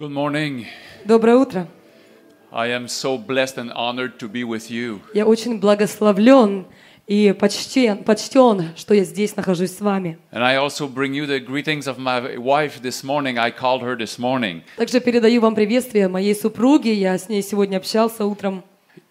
Good morning. Доброе утро. I am so blessed and honored to be with you. Я очень благословлен и почтен, почтен, что я здесь нахожусь с вами. And I also bring you the greetings of my wife this morning. I called her this morning. Также передаю вам приветствие моей супруге. Я с ней сегодня общался утром.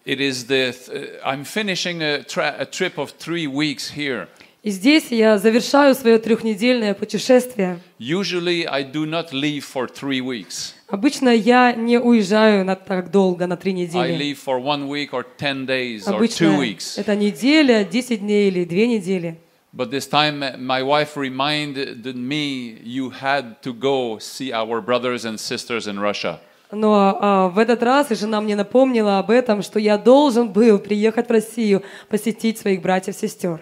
It is the uh, I'm finishing a, tra- a trip of three weeks here. И здесь я завершаю свое трехнедельное путешествие. Usually I do not leave for three weeks. Обычно я не уезжаю на так долго, на три I недели. leave for one week or ten days or two Обычно weeks. это неделя, 10 дней или две недели. But this time uh, my wife reminded me you had to go see our brothers and sisters in Russia. Но а, в этот раз и жена мне напомнила об этом, что я должен был приехать в Россию, посетить своих братьев-сестер.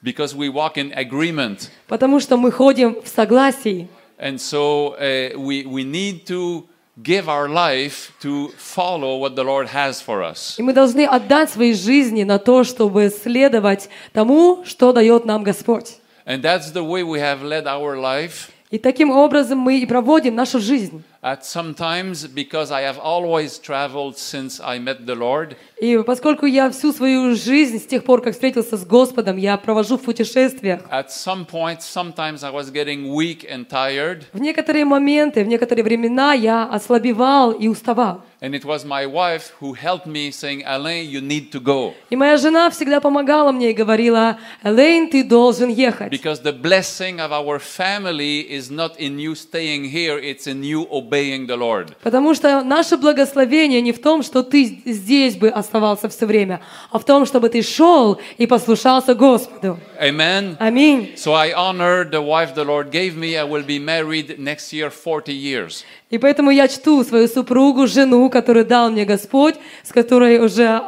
Because we walk in agreement Потому что мы ходим в согласии. And so uh, we, we need to give our life to follow what the Lord has for us. И мы должны отдать свои жизни на то, чтобы следовать тому, что дает нам Господь. And that's the way we have led our life. И таким образом мы и проводим нашу жизнь. At sometimes, because I have always traveled since I met the Lord, И поскольку я всю свою жизнь, с тех пор, как встретился с Господом, я провожу в путешествиях, at some point, sometimes I was getting weak and tired. в некоторые моменты, в некоторые времена я ослабевал и уставал. And it was my wife who helped me, saying, Alain, you need to go. И моя жена всегда помогала мне и говорила, Элейн, ты должен ехать. Because the blessing of our family is not in you staying here, it's in you obeying The Lord. Потому что наше благословение не в том, что ты здесь бы оставался все время, а в том, чтобы ты шел и послушался Господу. Amen. Аминь. So I honor the wife the Lord gave me. I will be married next year 40 years. И поэтому я чту свою супругу, жену, которую дал мне Господь, с которой уже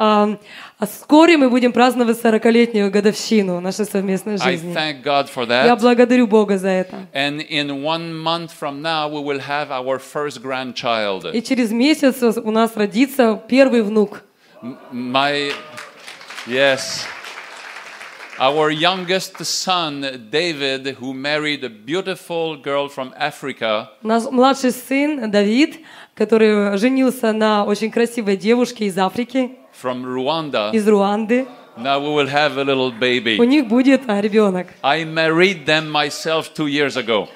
а, вскоре мы будем праздновать 40-летнюю годовщину нашей совместной жизни. Я благодарю Бога за это. И через месяц у нас родится первый внук. My, yes. Our youngest son, David, who married a beautiful girl from Africa, Наш младший сын Давид, который женился на очень красивой девушке из Африки, from Rwanda, из Руанды, now we will have a little у baby. них будет а, ребенок. I married them myself two years ago.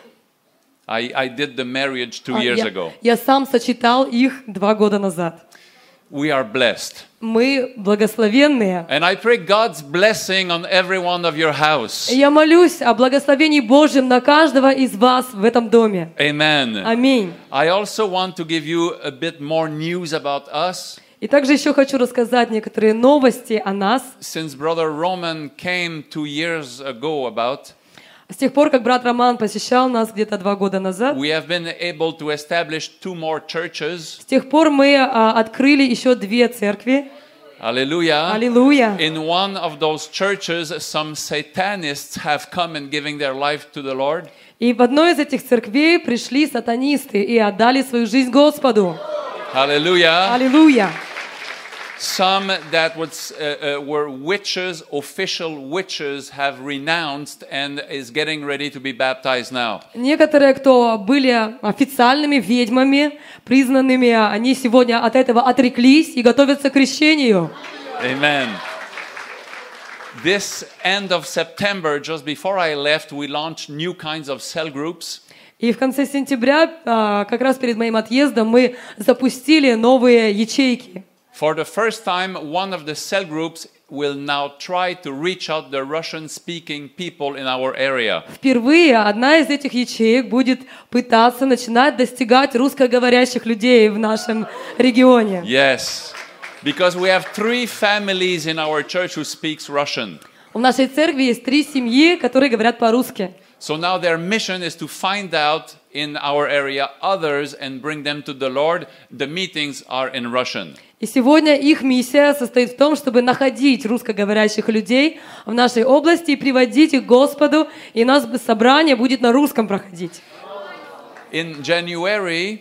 I, I did the marriage two А, years я, ago. я сам сочетал их два года назад. We are blessed. Мы благословенные. And I pray God's blessing on every one of your house. И Я молюсь о благословении Божьем на каждого из вас в этом доме. Amen. Аминь. I also want to give you a bit more news about us. И также еще хочу рассказать некоторые новости о нас. Since Brother Roman came two years ago, about, С тех пор, как брат Роман посещал нас где-то два года назад, we have been able to establish two more churches. с тех пор мы а, открыли еще две церкви. Hallelujah. Аллилуйя. In one of those churches, some satanists have come and giving their life to the Lord. И в одной из этих церквей пришли сатанисты и отдали свою жизнь Господу. Hallelujah. Аллилуйя. Some that was, uh, uh, were witches, official witches, have renounced and is getting ready to be baptized now. Некоторые, кто были официальными ведьмами, признанными, они сегодня от этого отреклись и готовятся к крещению. Amen. This end of September, just before I left, we launched new kinds of cell groups. И в конце сентября, а, как раз перед моим отъездом, мы запустили новые ячейки. For the first time, one of the cell groups will now try to reach out the Russian speaking people in our area. Впервые одна из этих ячеек будет пытаться начинать достигать русскоговорящих людей в нашем регионе. Yes. Because we have three families in our church who speaks Russian. В нашей церкви есть три семьи, которые говорят по-русски. So now their mission is to find out in our area others and bring them to the Lord. The meetings are in Russian. И сегодня их миссия состоит в том, чтобы находить русскоговорящих людей в нашей области и приводить их к Господу, и у нас собрание будет на русском проходить. In January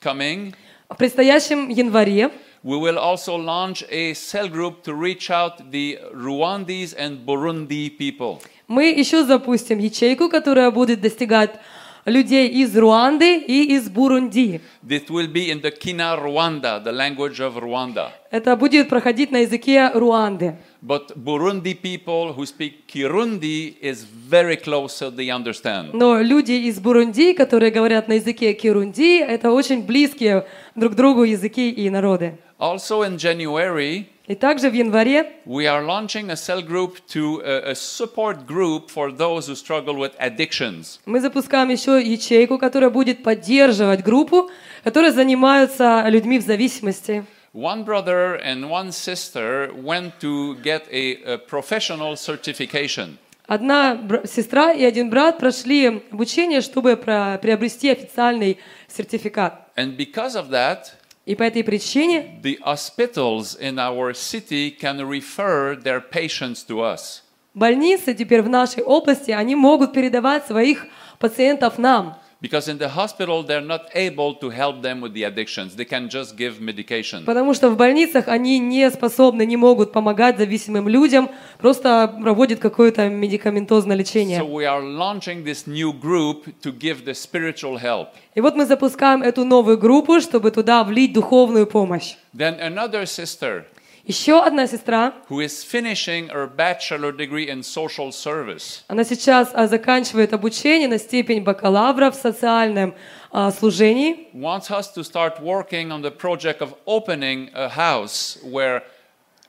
coming, В предстоящем январе we will also launch a cell group to reach out the Rwandese and Burundi people. Мы еще запустим ячейку, которая будет достигать людей из Руанды и из Бурунди. It will be in the Kina Rwanda, the language of Rwanda. Это будет проходить на языке Руанды. But Burundi people who speak Kirundi is very close, so they understand. Но люди из Бурунди, которые говорят на языке Кирунди, это очень близкие друг другу языки и народы. Also in January, И также в январе we are launching a cell group to a, a support group for those who struggle with addictions. мы запускаем еще ячейку, которая будет поддерживать группу, которая занимаются людьми в зависимости. One brother and one sister went to get a, a professional certification. Одна сестра и один брат прошли обучение, чтобы приобрести официальный сертификат. And because of that, И по этой причине the hospitals in our city can refer their patients to us. больницы теперь в нашей области, они могут передавать своих пациентов нам. Because in the hospital, they're not able to help them with the addictions. They can just give medication. Потому что в больницах они не способны, не могут помогать зависимым людям, просто проводят какое-то медикаментозное лечение. So we are launching this new group to give the spiritual help. И вот мы запускаем эту новую группу, чтобы туда влить духовную помощь. Then another sister Еще одна сестра, who is finishing her bachelor degree in social service. она сейчас а, заканчивает обучение на степень бакалавра в социальном а, служении. wants us to start working on the project of opening a house where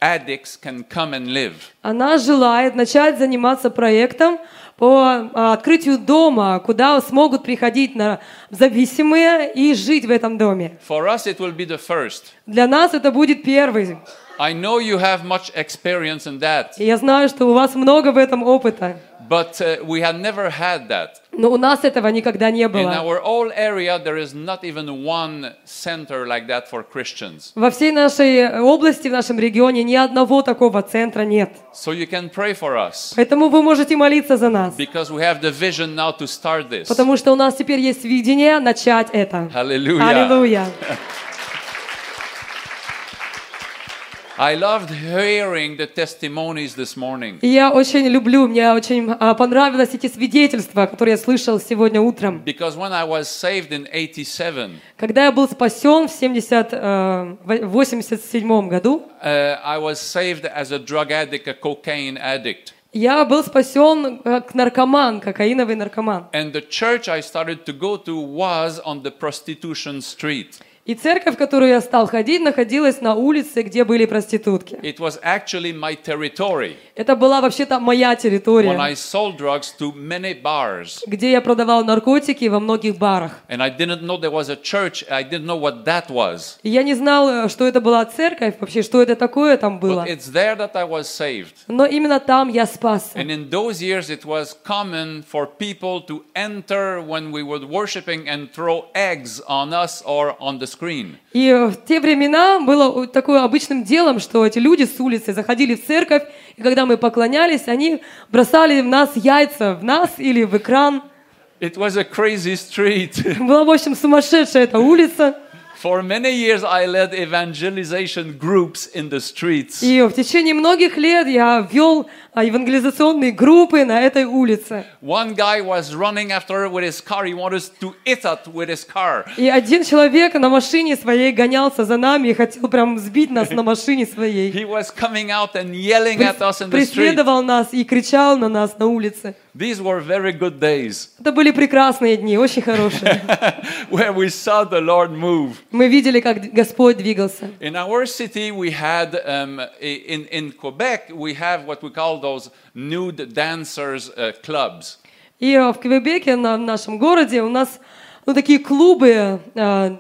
addicts can come and live. Она желает начать заниматься проектом по а, открытию дома, куда смогут приходить на зависимые и жить в этом доме. For us, it will be the first. Для нас это будет первый. I know you have much experience in that, я знаю, что у вас много в этом опыта. but uh, we had never had that. Но у нас этого никогда не In было. our whole area, there is not even one center like that for Christians. Во всей нашей области, в нашем регионе ни одного такого центра нет. So you can pray for us Поэтому вы можете молиться за нас. because we have the vision now to start this. Потому что у нас теперь есть видение начать это. Hallelujah. Аллилуйя. I loved hearing the testimonies this morning. И я очень люблю, мне очень а, понравились эти свидетельства, которые я слышал сегодня утром. Because when I was saved in 87, Когда я был спасен в 70, э, в 87 году, uh, I was saved as a drug addict, a cocaine addict. я был спасен как наркоман, кокаиновый наркоман. And the church I started to go to was on the prostitution street. И церковь, в которую я стал ходить, находилась на улице, где были проститутки. It was actually my territory Это была вообще-то моя when территория, I sold drugs to many bars. где я продавал наркотики во многих барах. And I didn't know there was a church. I didn't know what that was. И я не знал, э, что это была церковь, вообще, что это такое там было. But it's there that I was saved. Но именно там я спасся. And in those years, it was common for people to enter when we were worshiping and throw eggs on us or on the screen. И в те времена было такое обычным делом, что эти люди с улицы заходили в церковь, и когда мы поклонялись, они бросали в нас яйца, в нас или в экран. It was a crazy street. Была, в общем, сумасшедшая эта улица. For many years, I led evangelization groups in the streets. И в течение многих лет я вел а, евангелизационные группы на этой улице. One guy was running after with his car. He wanted to hit it with his car. И один человек на машине своей гонялся за нами и хотел прям сбить нас на машине своей. He was coming out and yelling at us in the street. Преследовал нас и кричал на нас на улице. These were very good days Это были прекрасные дни, очень хорошие. where we saw the Lord move. Мы видели, как Господь двигался. In our city, we had, um, i- in, in Quebec, we have what we call those nude dancers uh, clubs. И э, в Квебеке, на в нашем городе, у нас ну, такие клубы, э,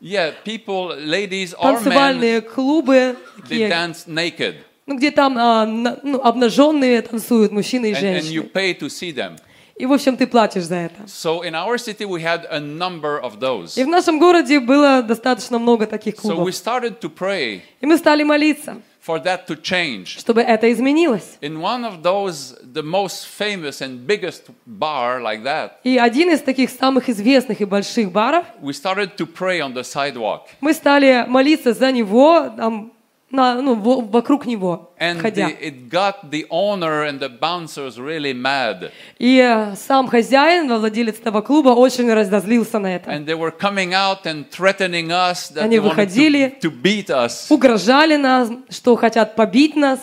Yeah, people, ladies or men, танцевальные клубы, they такие, dance naked. Ну, где там а, на- ну, обнаженные танцуют мужчины и And, and you женщины. pay to see them. И, в общем, ты платишь за это. So in our city, we had a number of those. И в нашем городе было достаточно много таких So we клубов. started to pray И мы стали молиться, for that to change. чтобы это изменилось. In one of those, the most famous and biggest bar like that, И один из таких самых известных и больших баров, we started to pray on the sidewalk. мы стали молиться за него там, на, ну, во- вокруг него, And ходя. the, it got the owner and the bouncers really mad. И э, сам хозяин, владелец этого клуба, очень разозлился на это. And they were coming out and threatening us that Они выходили. to, to beat us. Угрожали нас, что хотят побить нас.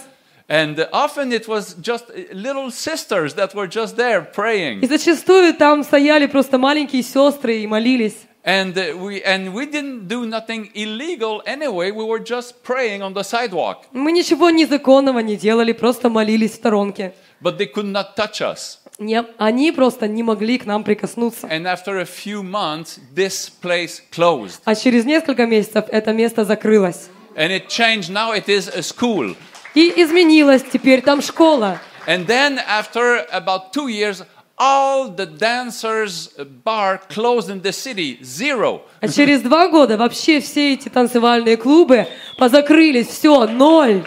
And often it was just little sisters that were just there И praying. зачастую там стояли просто маленькие сестры и молились. And uh, we and we didn't do nothing illegal anyway. We were just praying on the sidewalk. Мы ничего незаконного не делали, просто молились в сторонке. But they could not touch us. Не- они просто не могли к нам прикоснуться. And after a few months, this place closed. А через несколько месяцев это место закрылось. And it changed. Now it is a school. И изменилось, теперь там школа. And then after about two years, all the dancers bar closed in the city. Zero. А через два года вообще все эти танцевальные клубы позакрылись, все, ноль.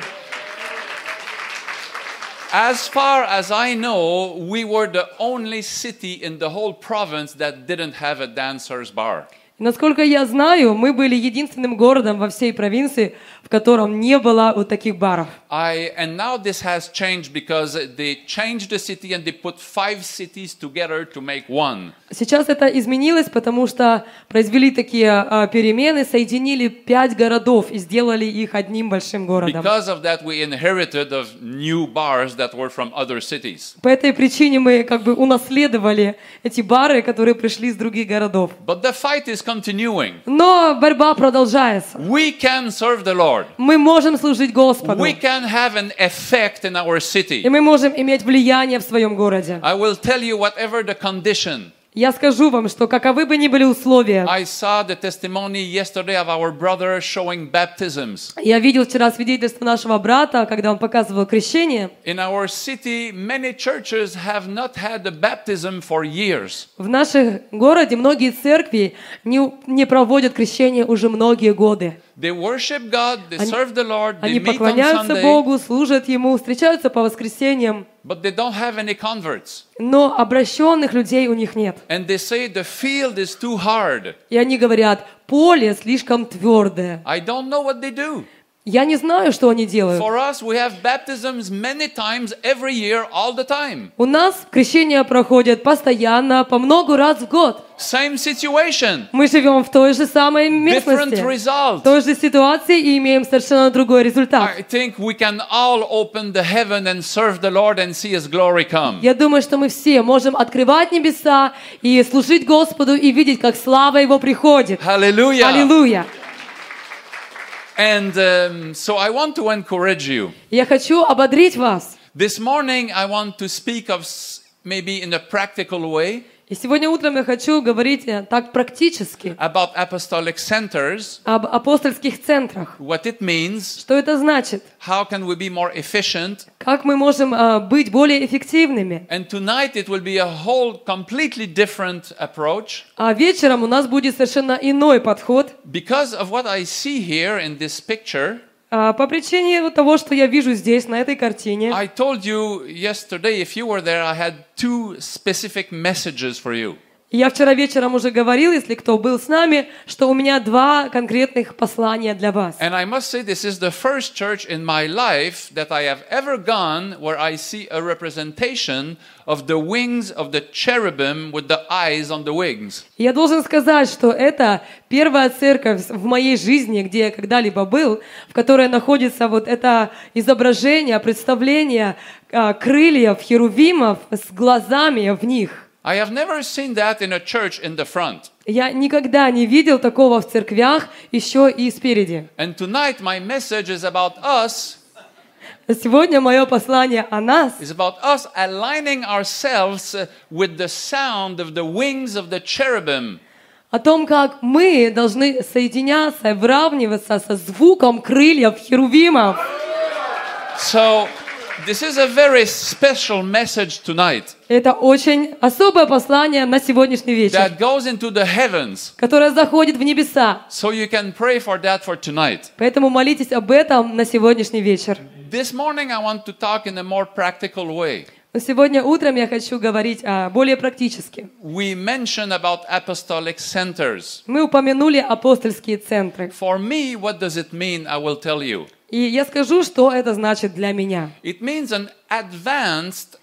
As far as I know, we were the only city in the whole province that didn't have a dancers bar. Насколько я знаю, мы были единственным городом во всей провинции, в котором не было вот таких баров. I and now this has changed because they changed the city and they put five cities together to make one. Сейчас это изменилось, потому что произвели такие а, перемены, соединили пять городов и сделали их одним большим городом. Because of that, we inherited of new bars that were from other cities. По этой причине мы как бы унаследовали эти бары, которые пришли из других городов. But the fight is continuing. Но борьба продолжается. We can serve the Lord. Мы можем служить Господу. We can have an effect in our И city. мы можем иметь влияние в своем городе. I will tell you whatever the condition. Я скажу вам, что каковы бы ни были условия, I saw the testimony yesterday of our brother showing baptisms. я видел вчера свидетельство нашего брата, когда он показывал крещение. В нашем городе многие церкви не, не проводят крещение уже многие годы. They worship God, they Они- serve the Lord, they Они meet on поклоняются Sunday, Богу, служат Ему, встречаются по воскресеньям, but they don't have any converts. но обращенных людей у них нет. And they say the field is too hard. И они говорят, поле слишком твердое. I don't know what they do. Я не знаю, что они делают. У нас крещения проходят постоянно, по много раз в год. Same situation, Мы живем в той же самой different местности, в той же ситуации и имеем совершенно другой результат. Я думаю, что мы все можем открывать небеса и служить Господу и видеть, как слава Его приходит. Hallelujah. Аллилуйя! And um, so I want to encourage you. Я хочу ободрить вас. This morning, I want to speak of s- maybe in a practical way И сегодня утром я хочу говорить э, так практически about apostolic centers, об апостольских центрах. what it means, Что это значит? how can we be more efficient. Как мы можем э, быть более эффективными? And tonight, it will be a whole completely different approach А вечером у нас будет совершенно иной подход. because of what I see here in this picture. А, По причине того, что я вижу здесь, на этой картине. I told you yesterday, if you were there, I had two specific messages for you. Я вчера вечером уже говорил, если кто был с нами, что у меня два конкретных послания для вас. And I must say, this is the first church in my life that I have ever gone where I see a representation of the wings of the cherubim with the eyes on the wings. Я должен сказать, что это первая церковь в моей жизни, где я когда-либо был, в которой находится вот это изображение, представление а, крыльев херувимов с глазами в них. I have never seen that in a church in the front. Я никогда не видел такого в церквях еще и спереди. And tonight, my message is about us, Сегодня мое послание о нас, is about us aligning ourselves uh, with the sound of the wings of the cherubim. о том, как мы должны соединяться и выравниваться со звуком крыльев херувимов. So, this is a very special message tonight Это очень особое послание на сегодняшний вечер, that goes into the heavens. которое заходит в небеса. So, you can pray for that for tonight. Поэтому молитесь об этом на сегодняшний вечер. This morning, I want to talk in a more practical way. Но сегодня утром я хочу говорить а, более практически. We mentioned about apostolic centers. Мы упомянули апостольские центры. For me, what does it mean? I will tell you. И я скажу, что это значит для меня. It means an advanced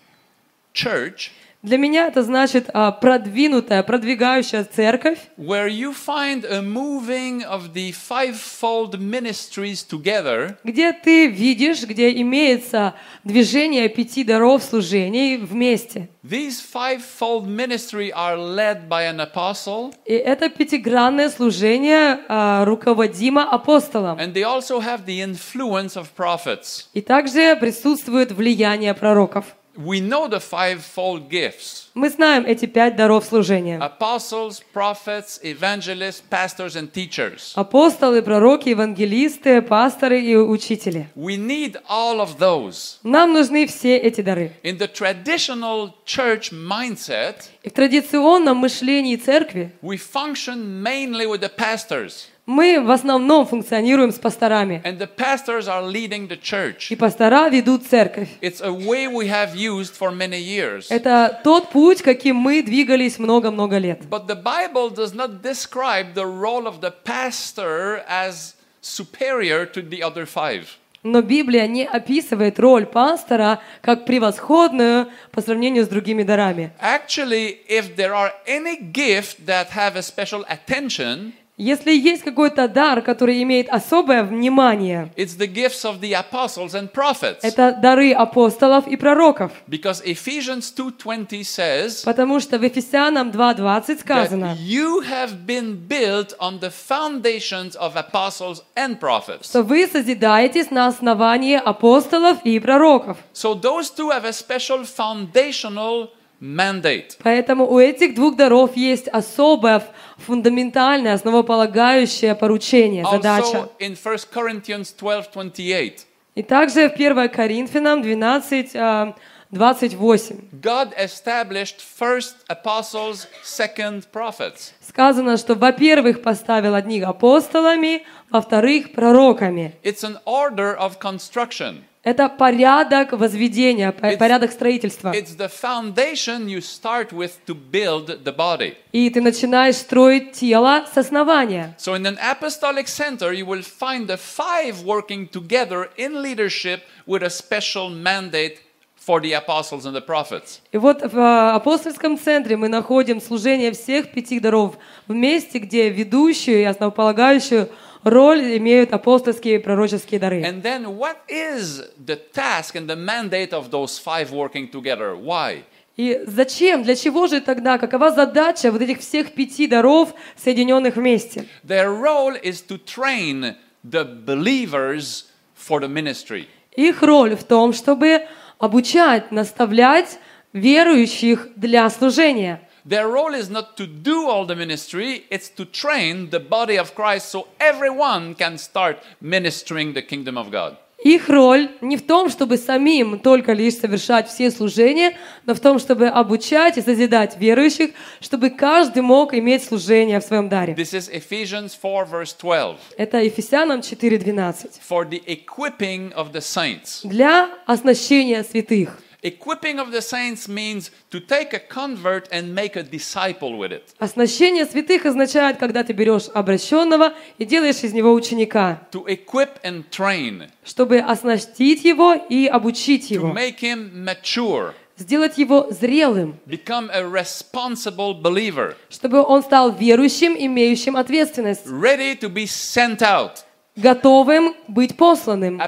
church Для меня это значит а, продвинутая, продвигающая церковь, where you find a moving of the fivefold ministries together где ты видишь, где имеется движение пяти даров служений вместе. These fivefold ministry are led by an apostle, И это пятигранное служение а, руководимо апостолом. and they also have the influence of prophets. И также присутствует влияние пророков. We know the fivefold gifts Мы знаем эти пять даров служения. apostles, prophets, evangelists, pastors, and teachers. Апостолы, пророки, евангелисты, пасторы и учители. We need all of those. Нам нужны все эти дары. In the traditional church mindset, И в традиционном мышлении церкви we function mainly with the pastors, Мы в основном функционируем с пасторами. and the pastors are leading the church. И пастора ведут церковь. It's a way we have used for many years. Это тот путь, каким мы двигались много-много лет. But the Bible does not describe the role of the pastor as superior to the other five. Но Библия не описывает роль пастора как превосходную по сравнению с другими дарами. Actually, if there are any gift that have a special attention, Если есть какой-то дар, который имеет особое внимание, it's the gifts of the apostles and prophets. это дары апостолов и пророков. Because Ephesians 2:20 says Потому что в Ефесянам 2.20 сказано, you have been built on the foundations of apostles and prophets. что вы созидаетесь на основании апостолов и пророков. So those two have a special foundational mandate. Поэтому у этих двух даров есть особое, фундаментальное, основополагающее поручение, задача. Also in 1 Corinthians 12:28, И также в 1 Коринфянам 12, а, 28 God established first apostles, second prophets. сказано, что, во-первых, поставил одних апостолами, во-вторых, пророками. It's an order of construction. Это порядок возведения, It's- порядок строительства. It's the foundation you start with to build the body. И ты начинаешь строить тело с основания. So in an apostolic center, you will find the five working together in leadership with a special mandate for the apostles and the prophets. И вот в а, апостольском центре мы находим служение всех пяти даров в месте, где ведущую и основополагающую роль имеют апостольские и пророческие дары. And then what is the task and the mandate of those five working together? Why? И зачем, для чего же тогда, какова задача вот этих всех пяти даров, соединенных вместе? Their role is to train the believers for the ministry. Их роль в том, чтобы обучать, наставлять верующих для служения. Their role is not to do all the ministry, it's to train the body of Christ so everyone can start ministering the kingdom of God. Их роль не в том, чтобы самим только лишь совершать все служения, но в том, чтобы обучать и созидать верующих, чтобы каждый мог иметь служение в своем даре. This is Ephesians 4, verse 12. Это Ефесянам 4.12. For the equipping of the saints. Для оснащения святых. Equipping of the saints means to take a convert and make a disciple with it. Оснащение святых означает, когда ты берешь обращенного и делаешь из него ученика, To equip and train. чтобы оснастить его и обучить To его, make him mature. сделать его зрелым, Become a responsible believer. чтобы он стал верующим, имеющим ответственность, Ready to be sent out. Готовым быть посланным.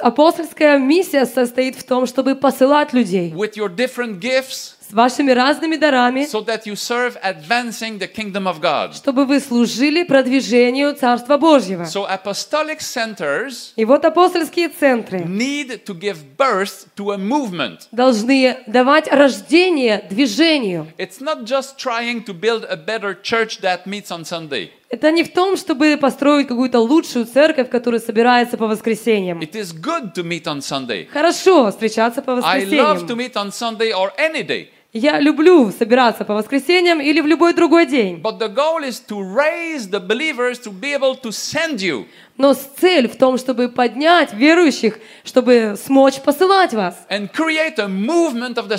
Апостольская миссия состоит в том, чтобы посылать людей с вашими разными дарами, so that you serve advancing the kingdom of God. чтобы вы служили продвижению Царства Божьего. So apostolic centers И вот апостольские центры need to give birth to a movement. должны давать рождение движению. It's not just trying to build a better church that meets on Sunday. Это не в том, чтобы построить какую-то лучшую церковь, которая собирается по воскресеньям. It is good to meet on Sunday. Хорошо встречаться по I love to воскресеньям. meet on Sunday or any day. Я люблю собираться по воскресеньям или в любой другой день. But the goal is to raise the believers to be able to send you. Но с- цель в том, чтобы поднять верующих, чтобы смочь посылать вас and create a movement of the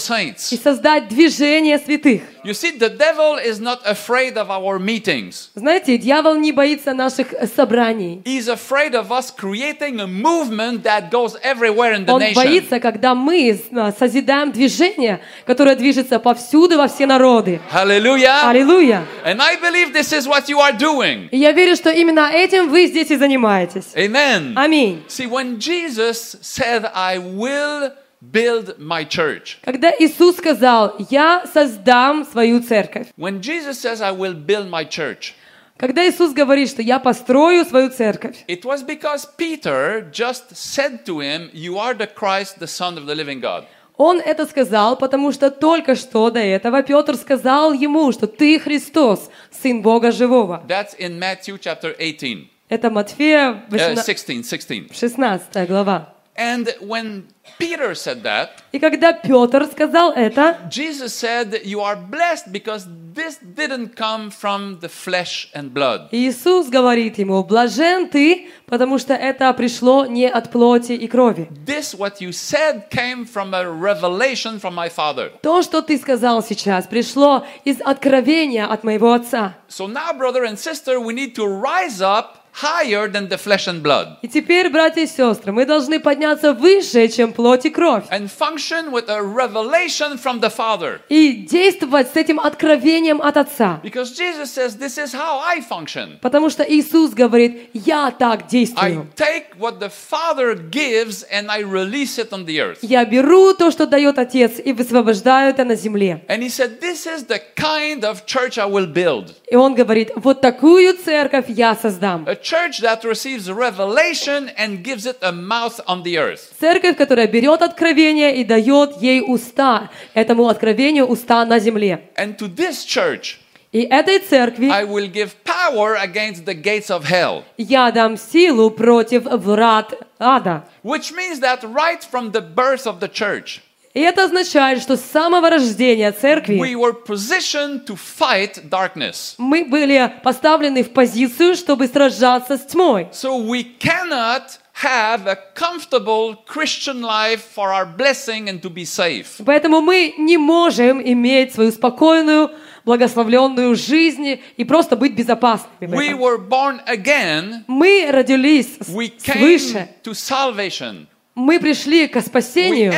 и создать движение святых. You see, the devil is not afraid of our meetings. Знаете, дьявол не боится наших собраний. He's afraid of us creating a movement that goes everywhere in the Он nation. боится, когда мы э, созидаем движение, которое движется повсюду во все народы. Аллилуйя! And I believe this is what you are doing. И я верю, что именно этим вы здесь и занимаетесь. Amen. Аминь. See, when Jesus said, I will build my church, Когда Иисус сказал, я создам свою церковь. when Jesus says, I will build my church, Когда Иисус говорит, что я построю свою церковь, it was because Peter just said to him, You are the Christ, the Son of the living God. Он это сказал, потому что только что до этого Петр сказал ему, что ты Христос, Сын Бога Живого. That's in Matthew chapter 18, Это Матфея uh, 18 16, 16. 16 глава. And when Peter said that, И когда Петр сказал это, Jesus said, You are blessed because this didn't come from the flesh and blood. Иисус говорит ему, блажен ты, потому что это пришло не от плоти и крови. This, what you said, came from a revelation from my Father. То, что ты сказал сейчас, пришло из откровения от моего Отца. So now, brother and sister, we need to rise up higher than the flesh and blood И теперь, братья и сестры, мы должны подняться выше, чем плоть и кровь. and function with a revelation from the Father. И действовать с этим откровением от Отца. Because Jesus says, This is how I function. Потому что Иисус говорит, я так I действую. take what the Father gives and I release it on the earth. Я беру то, что дает Отец, и высвобождаю это на земле. And he said, This is the kind of church I will build. И Он говорит, вот такую церковь я создам. A church that receives revelation and gives it a mouth on the earth. Церковь, которая берет откровение и дает ей уста, этому откровению уста на земле. And to this church, И этой церкви I will give power against the gates of hell. я дам силу против врат ада. Which means that right from the birth of the church, И это означает, что с самого рождения церкви we were positioned to fight darkness. мы были поставлены в позицию, чтобы сражаться с тьмой. So we cannot have a comfortable Christian life for our blessing and to be safe. Поэтому мы не можем иметь свою спокойную, благословленную жизнь и просто быть безопасными. We were born again. Мы родились We свыше. came to salvation. Мы пришли к спасению.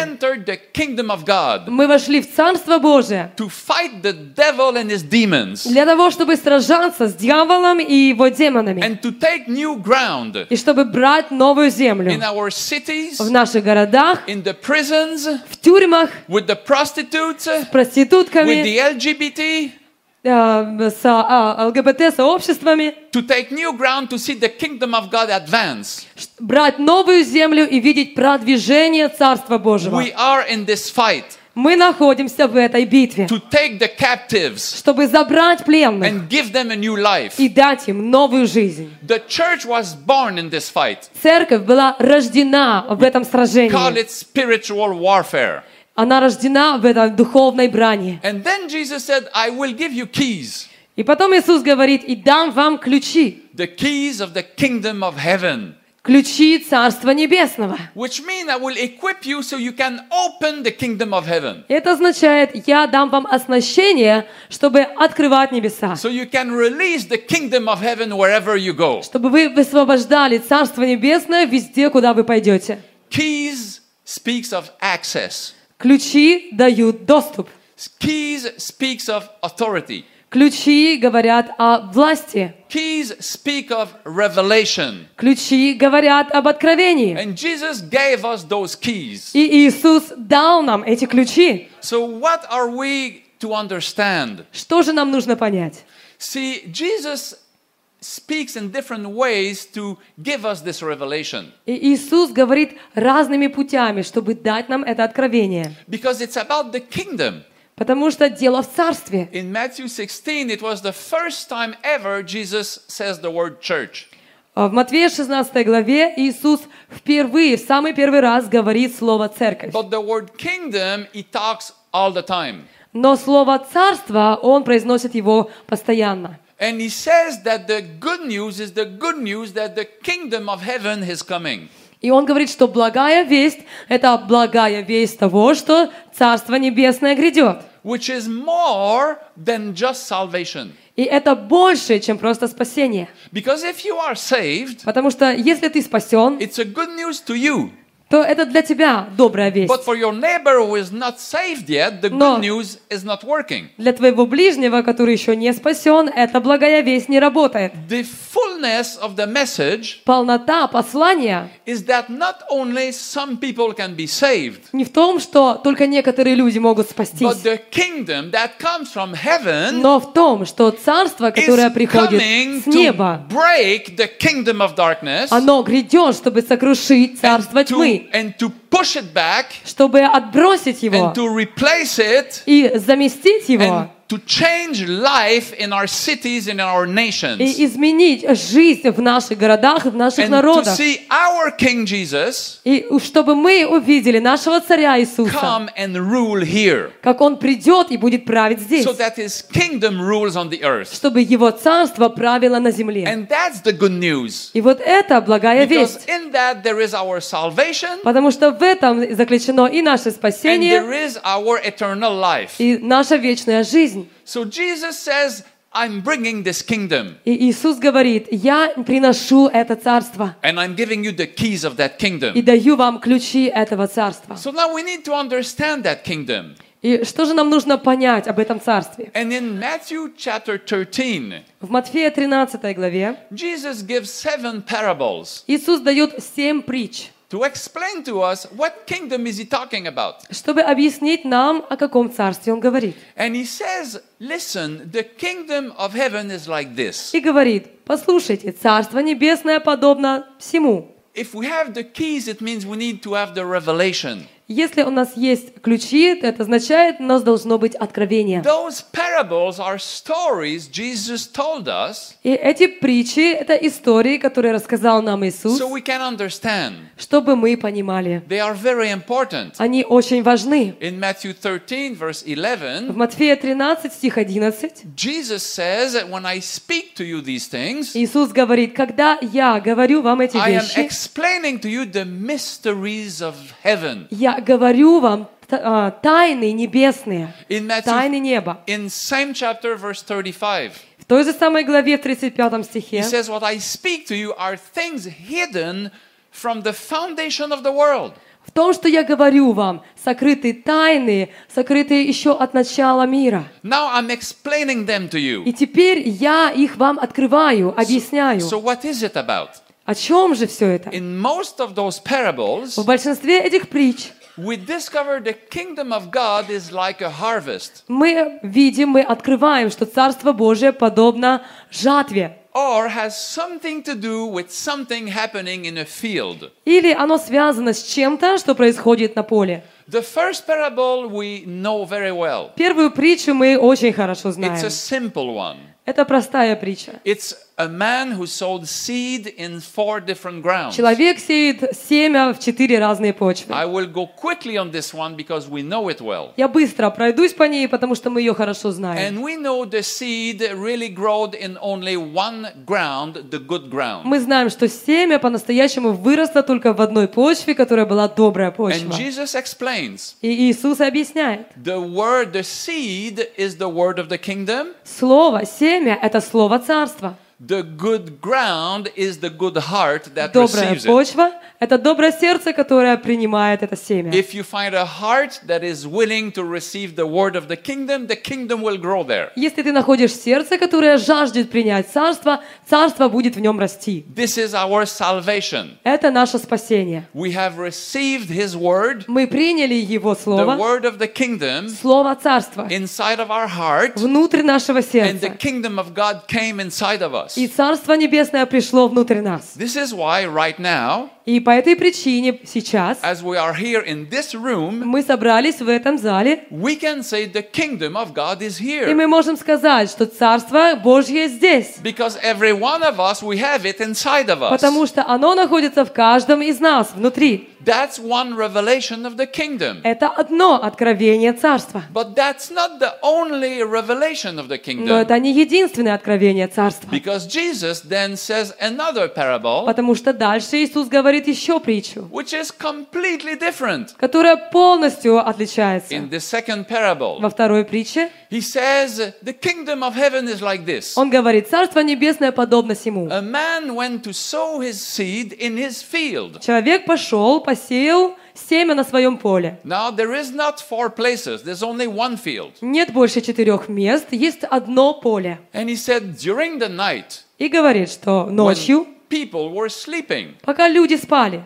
Мы вошли в Царство Божие для того, чтобы сражаться с дьяволом и его демонами. И чтобы брать новую землю в наших городах, в тюрьмах, с проститутками, с а, ЛГБТ-сообществами, to take new ground to see the kingdom of God advance. брать новую землю и видеть продвижение Царства Божьего. We are in this fight Мы находимся в этой битве, to take the captives чтобы забрать пленных and give them a new life. и дать им новую жизнь. The church was born in this fight. Церковь была рождена в этом Call сражении. it spiritual warfare. Она рождена в этой духовной брани. And then Jesus said, I will give you keys, И потом Иисус говорит, и дам вам ключи, the keys of the kingdom of heaven. ключи Царства Небесного. Which mean I will equip you so you can open the kingdom of heaven. Это означает, я дам вам оснащение, чтобы открывать небеса, So you can release the kingdom of heaven wherever you go. чтобы вы высвобождали Царство Небесное везде, куда вы пойдете. Keys speaks of access. Ключи дают доступ. Keys speaks of authority. Ключи говорят о власти. Keys speak of revelation. Ключи говорят об откровении. And Jesus gave us those keys. И Иисус дал нам эти ключи. So what are we to understand? Что же нам нужно понять? See, Jesus speaks in different ways to give us this revelation И Иисус говорит разными путями, чтобы дать нам это откровение. because it's about the kingdom. Потому что дело в Царстве. In Matthew 16, it was the first time ever Jesus says the word church. А В Матвея 16 главе Иисус впервые, в самый первый раз говорит слово «церковь». But the word kingdom, he talks all the time. Но слово «царство» Он произносит его постоянно. And he says that the good news is the good news that the kingdom of heaven is coming. И он говорит, что благая весть – это благая весть того, что Царство Небесное грядет. which is more than just salvation. И это больше, чем просто спасение. Because if you are saved, Потому что если ты спасен, it's a good news to you. То это для тебя добрая весть. But for your neighbor who is not saved yet, the Но- good news is not working. Для твоего ближнего, который еще не спасен, эта благая весть не работает. The fullness of the message Полнота послания is that not only some people can be saved, не в том, что только некоторые люди могут but спастись, the kingdom that comes from heaven но в том, что царство, которое приходит с неба, break the kingdom of darkness оно грядет, чтобы сокрушить царство тьмы, and to push it back чтобы отбросить его and to replace it и заместить его, and to change life in our cities and in our nations. и изменить жизнь в наших городах и в наших And to народах. see our King Jesus И чтобы мы увидели нашего царя Иисуса, come and rule here как он придет и будет править здесь, so that his kingdom rules on the earth. чтобы его царство правило на земле. And that's the good news. И вот это благая Because весть. in that there is our salvation Потому что в этом заключено и наше and спасение, there is our eternal life. и наша вечная жизнь. So Jesus says, I'm bringing this kingdom И Иисус говорит, я приношу это царство and I'm giving you the keys of that и kingdom. даю вам ключи этого царства. So now we need to understand that kingdom. И что же нам нужно понять об этом царстве? And in Matthew chapter 13, В Матфея 13 главе Jesus gives seven parables Иисус дает семь притч, to explain to us what kingdom is he talking about. чтобы объяснить нам, о каком царстве он говорит. And he says, listen, the kingdom of heaven is like this. И говорит, послушайте, Царство Небесное подобно всему. If we have the keys, it means we need to have the revelation. Если у нас есть ключи, то это означает, у нас должно быть откровение. Those parables are stories Jesus told us И эти притчи — это истории, которые рассказал нам Иисус, so we can understand. чтобы мы понимали. They are very important. Они очень важны. In Matthew 13, verse В 11, Матфея 13, стих 11, Jesus says that when I speak to you these things, Иисус говорит, когда я говорю вам эти I am вещи, explaining to you the mysteries of heaven. я говорю вам а, тайны небесные, Matthew, тайны неба. in same chapter, verse 35, В той же самой главе, в 35 he стихе, says, What I speak to you are things hidden from the foundation of the world. в том, что я говорю вам, сокрыты тайны, сокрыты еще от начала мира. Now I'm explaining them to И you. теперь я их вам открываю, объясняю. So, what is it about? О чем же все это? In most of those parables, В большинстве этих притч we discover the kingdom of God is like a harvest мы видим, мы открываем, что Царство Божие подобно жатве. or has something to do with something happening in a field. Или оно связано с чем-то, что происходит на поле. The first parable we know very well. Первую притчу мы очень хорошо It's знаем. a simple one. Это простая притча. It's a man who sowed seed in four different grounds. Человек сеет семя в четыре разные почвы. I will go quickly on this one because we know it well. Я быстро пройдусь по ней, потому что мы ее хорошо знаем. And we know the seed really growed in only one ground, the good ground. Мы знаем, что семя по-настоящему выросло только в одной почве, которая была добрая And почва. Jesus explains И Иисус объясняет. the word, the seed is the word of the kingdom. Слово, семя – это слово царства. The good ground is the good heart that Добрая receives it. почва – это доброе сердце, которое принимает это семя. If you find a heart that is willing to receive the word of the kingdom, the kingdom will grow there. Если ты находишь сердце, которое жаждет принять царство, царство будет в нем расти. This is our salvation. Это наше спасение. We have received his word, Мы приняли Его the Слово, word of the kingdom, Слово Царства, inside of our heart, внутрь нашего and the сердца. kingdom of God came inside of us. И Царство Небесное пришло внутрь нас. This is why right now, И по этой причине сейчас as we are here in this room, мы собрались в этом зале, we can say the kingdom of God is и here. мы можем сказать, что Царство Божье здесь. Because every one of us, we have it inside of us. Потому что оно находится в каждом из нас, внутри. That's one revelation of the kingdom. Это одно откровение Царства. But that's not the only revelation of the Но kingdom. это не единственное откровение Царства. Because Jesus then says another parable, Потому что дальше Иисус говорит еще притчу, which is completely different. которая полностью отличается. In the second parable, Во второй притче he says, The kingdom of heaven is like this. он говорит, Царство Небесное подобно сему. A man went to sow his seed in his field. Человек пошел, посеял семя на своем поле. Now, there is not four places, there's only one field. Нет больше четырех мест, есть одно поле. And he said, During the night, И говорит, что ночью, when people were sleeping, пока люди спали,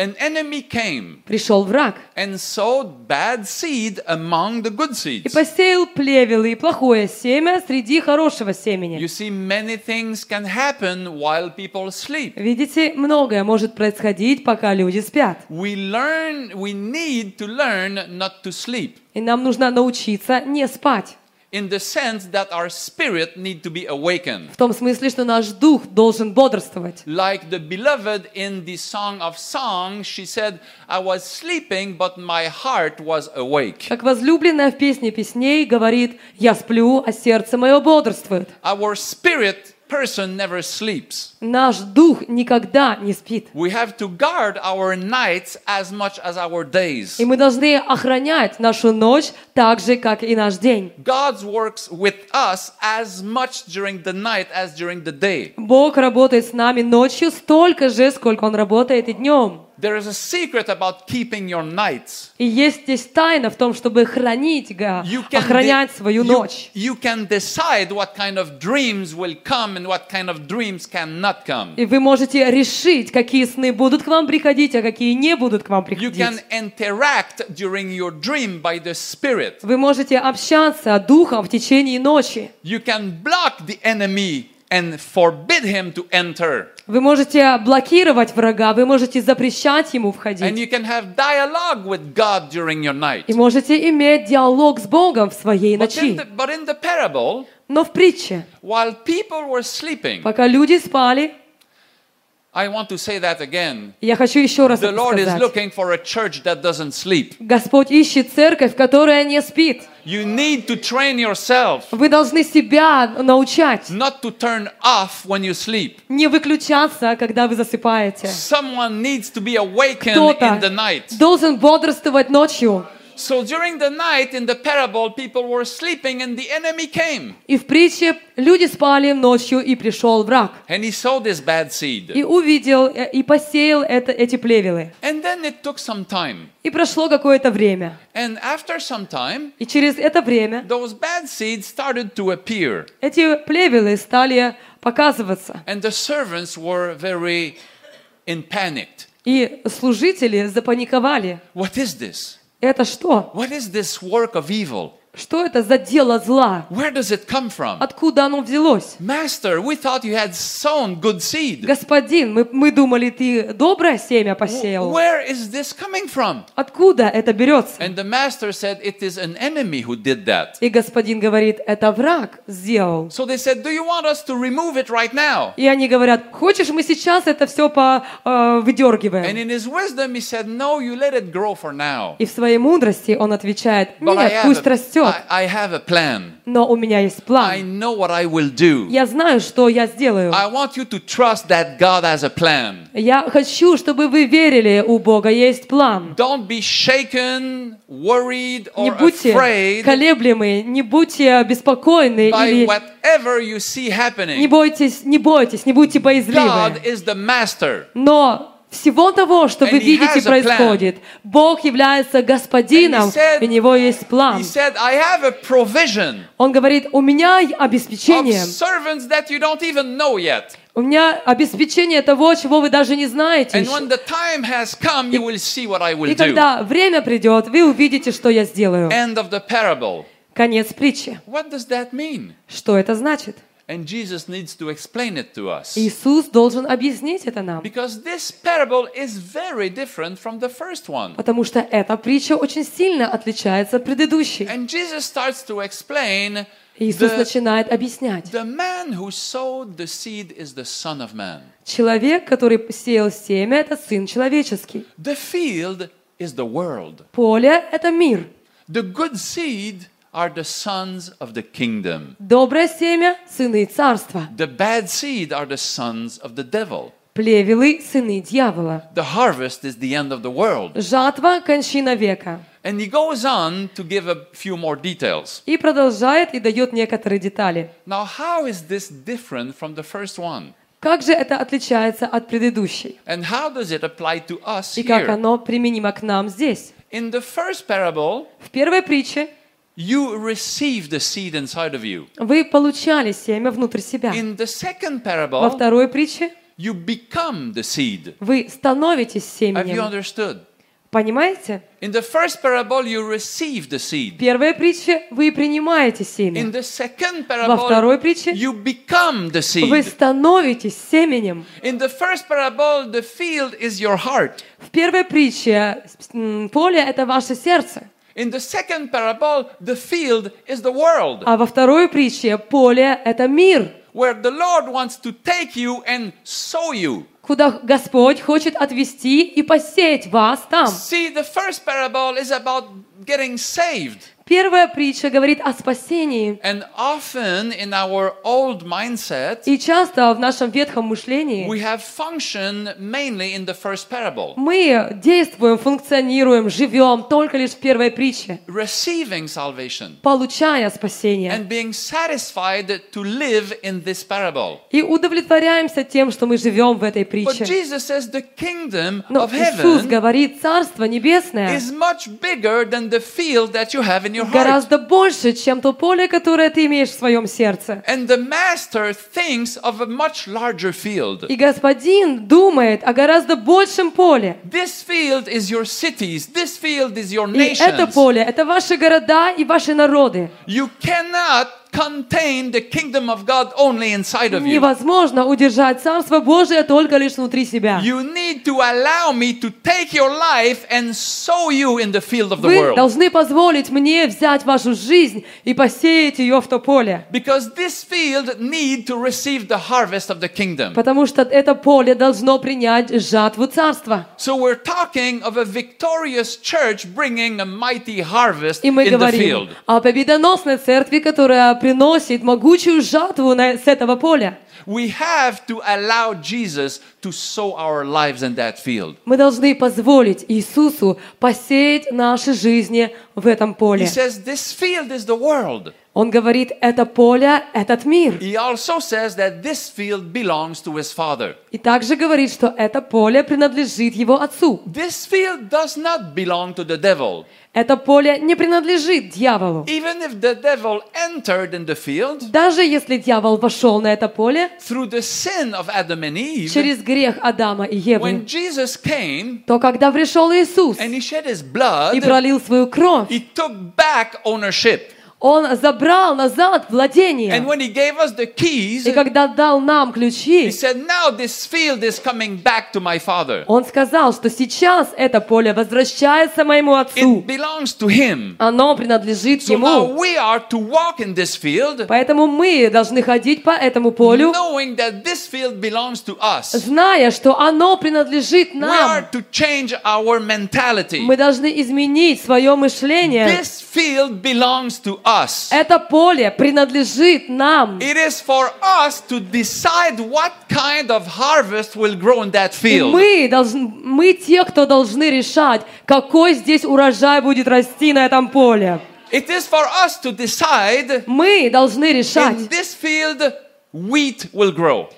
an enemy came пришел враг and sowed bad seed among the good и seeds. посеял плевелы и плохое семя среди хорошего семени. You see, many things can happen while people sleep. Видите, многое может происходить, пока люди спят. We learn, we need to learn not to sleep И нам нужно научиться не спать. in the sense that our spirit need to be awakened. В том смысле, что наш дух должен бодрствовать. Like the beloved in the Song of Songs, she said, I was sleeping, but my heart was awake. Как возлюбленная в песне песней говорит, «Я сплю, а сердце мое бодрствует». Our spirit person never sleeps. Наш дух никогда не спит. We have to guard our nights as much as our days. И мы должны охранять нашу ночь так же, как и наш день. God works with us as much during the night as during the day. Бог работает с нами ночью столько же, сколько Он работает и днем. There is a secret about keeping your nights. И есть здесь тайна в том, чтобы хранить, га- You can, охранять de- свою you, ночь. you can decide what kind of dreams will come and what kind of dreams cannot come. И вы можете решить, какие сны будут к вам приходить, а какие не будут к вам You can приходить. interact during your dream by the Spirit. Вы можете общаться духом в течение ночи. You can block the enemy and forbid him to enter. Вы можете блокировать врага, вы можете запрещать ему And входить. you can have dialogue with God during your night. И можете иметь диалог с Богом в своей But in, ночи. the, but in the parable, Но в притче, while people were sleeping, пока люди спали, I want to say that again. я хочу еще раз The это Lord is сказать. looking for a church that doesn't sleep. Господь ищет церковь, которая не спит. You need to train yourself Вы должны себя научать not to turn off when you sleep. не выключаться, когда вы засыпаете. Someone needs to be awakened Кто-то in the night. должен бодрствовать ночью. So during the night in the parable, people were sleeping and the enemy came И в притче люди спали ночью, и пришел враг. and he sowed this bad seed. И увидел, э, и посеял это, эти плевелы. And then it took some time. И прошло какое-то время. And after some time, И через это время those bad seeds started to appear. эти плевелы стали показываться. And the servants were very in panic. И служители запаниковали. What is this? Это что? What is this work of evil? Что это за дело зла? Where does it come from? Откуда оно взялось? Master, we thought you had sown good seed. Господин, мы, мы думали, ты доброе семя посеял. Where is this coming from? Откуда это берется? And the master said, It is an enemy who did that. И господин говорит, это враг сделал. So they said, Do you want us to remove it right now? И они говорят, хочешь, мы сейчас это все по, э, And выдергиваем? in his wisdom, he said, No, you let it grow for now. И в своей мудрости он отвечает, нет, пусть a, растет, I, I have a plan. но у меня есть I план. know what I will do. Я знаю, что я сделаю. I want you to trust that God has a plan. Я хочу, чтобы вы верили, у Бога есть план. Don't be shaken, worried, Не or будьте afraid колеблемы, не будьте беспокойны by или whatever you see не happening. бойтесь, не бойтесь, не будьте God боязливы. is the master. Но всего того, что вы видите происходит, Бог является господином, и у него есть план. Он говорит, у меня обеспечение, у меня обеспечение того, чего вы даже не знаете И do. когда время придет, вы увидите, что я сделаю. Конец притчи. Что это значит? And Jesus needs to explain it to us. Иисус должен объяснить это нам. Because this parable is very different from the first one. Потому что эта притча очень сильно отличается от предыдущей. And Jesus starts to explain Иисус The- начинает объяснять. The man who sowed the seed is the Son of Man. Человек, который сеял семя, это Сын Человеческий. The field is the world. Поле – это мир. The good seed are the sons of the kingdom. Доброе семя – сыны царства. The bad seed are the sons of the devil. Плевелы – сыны дьявола. The harvest is the end of the world. Жатва – кончина века. And he goes on to give a few more details. И продолжает и дает некоторые детали. Now, how is this different from the first one? Как же это отличается от предыдущей? And how does it apply to us И как here? оно применимо к нам здесь? In the first parable, В первой притче you receive the seed inside of you. вы получали семя внутрь себя. In the second Во parable, второй притче you become the seed. вы становитесь Have you семенем. understood? Понимаете? In the first parable, you receive the seed. В первой притче вы принимаете In семя. the second Во второй parable, притче you become the вы seed. становитесь семенем. In the first parable, the field is your heart. В первой притче м, поле – это ваше сердце. In the second parable, the field is the world, А во второй притче поле – это мир, where the Lord wants to take you and sow you. куда Господь хочет отвести и посеять вас там. See, the first parable is about getting saved. Первая притча говорит о спасении. And often in our old mindset, И часто в нашем ветхом мышлении we have functioned mainly in the first parable, мы действуем, функционируем, живем только лишь в первой притче, receiving salvation получая спасение. and being satisfied to live in this parable. И удовлетворяемся тем, что мы живем в этой But притче. Jesus says the kingdom Но of Иисус heaven говорит, Царство Небесное is much bigger than the field that you have in your. Гораздо больше, чем то поле, которое ты имеешь в своем сердце. И Господин думает о гораздо большем поле. This field is your cities. This field is your И это поле, это ваши города и ваши народы. You cannot contain the kingdom of God only inside of you. Невозможно удержать Царство Божие только лишь внутри себя. You need to allow me to take your life and sow you in the field of the Вы world. должны позволить мне взять вашу жизнь и посеять ее в то поле. Because this field need to receive the harvest of the kingdom. Потому что это поле должно принять жатву Царства. So we're talking of a victorious church bringing a mighty harvest И мы in the говорим field. о победоносной церкви, которая приносит могучую жатву на- с этого поля. We have to allow Jesus to sow our lives in that field. Мы должны позволить Иисусу посеять наши жизни в этом He поле. says this field is the world. Он говорит, это поле, этот мир. He also says that this field belongs to his father. И также говорит, что это поле принадлежит его отцу. This field does not belong to the devil. Это поле не принадлежит дьяволу. Even if the devil entered in the field Даже если дьявол вошел на это поле through the sin of Adam and Eve, через грех Адама и when Евы, Jesus came то когда пришел Иисус and he shed his и blood, пролил свою кровь, he took back ownership. Он забрал назад And владение. when he gave us the keys, И когда дал нам he ключи, said, Now this field is coming back to my father. Он сказал, что сейчас это поле возвращается моему It отцу. belongs to him. Оно принадлежит So now ему. we are to walk in this field, Поэтому мы должны ходить по этому полю, knowing that this field belongs to us. зная, что оно принадлежит We are нам. to change our mentality. Мы должны изменить свое мышление. This field belongs to us. Это поле принадлежит нам. It is for us to decide what kind of harvest will grow in that И field. мы, должны, мы те, кто должны решать, какой здесь урожай будет расти на этом поле. It is for us to decide Мы должны решать, in this field wheat will grow.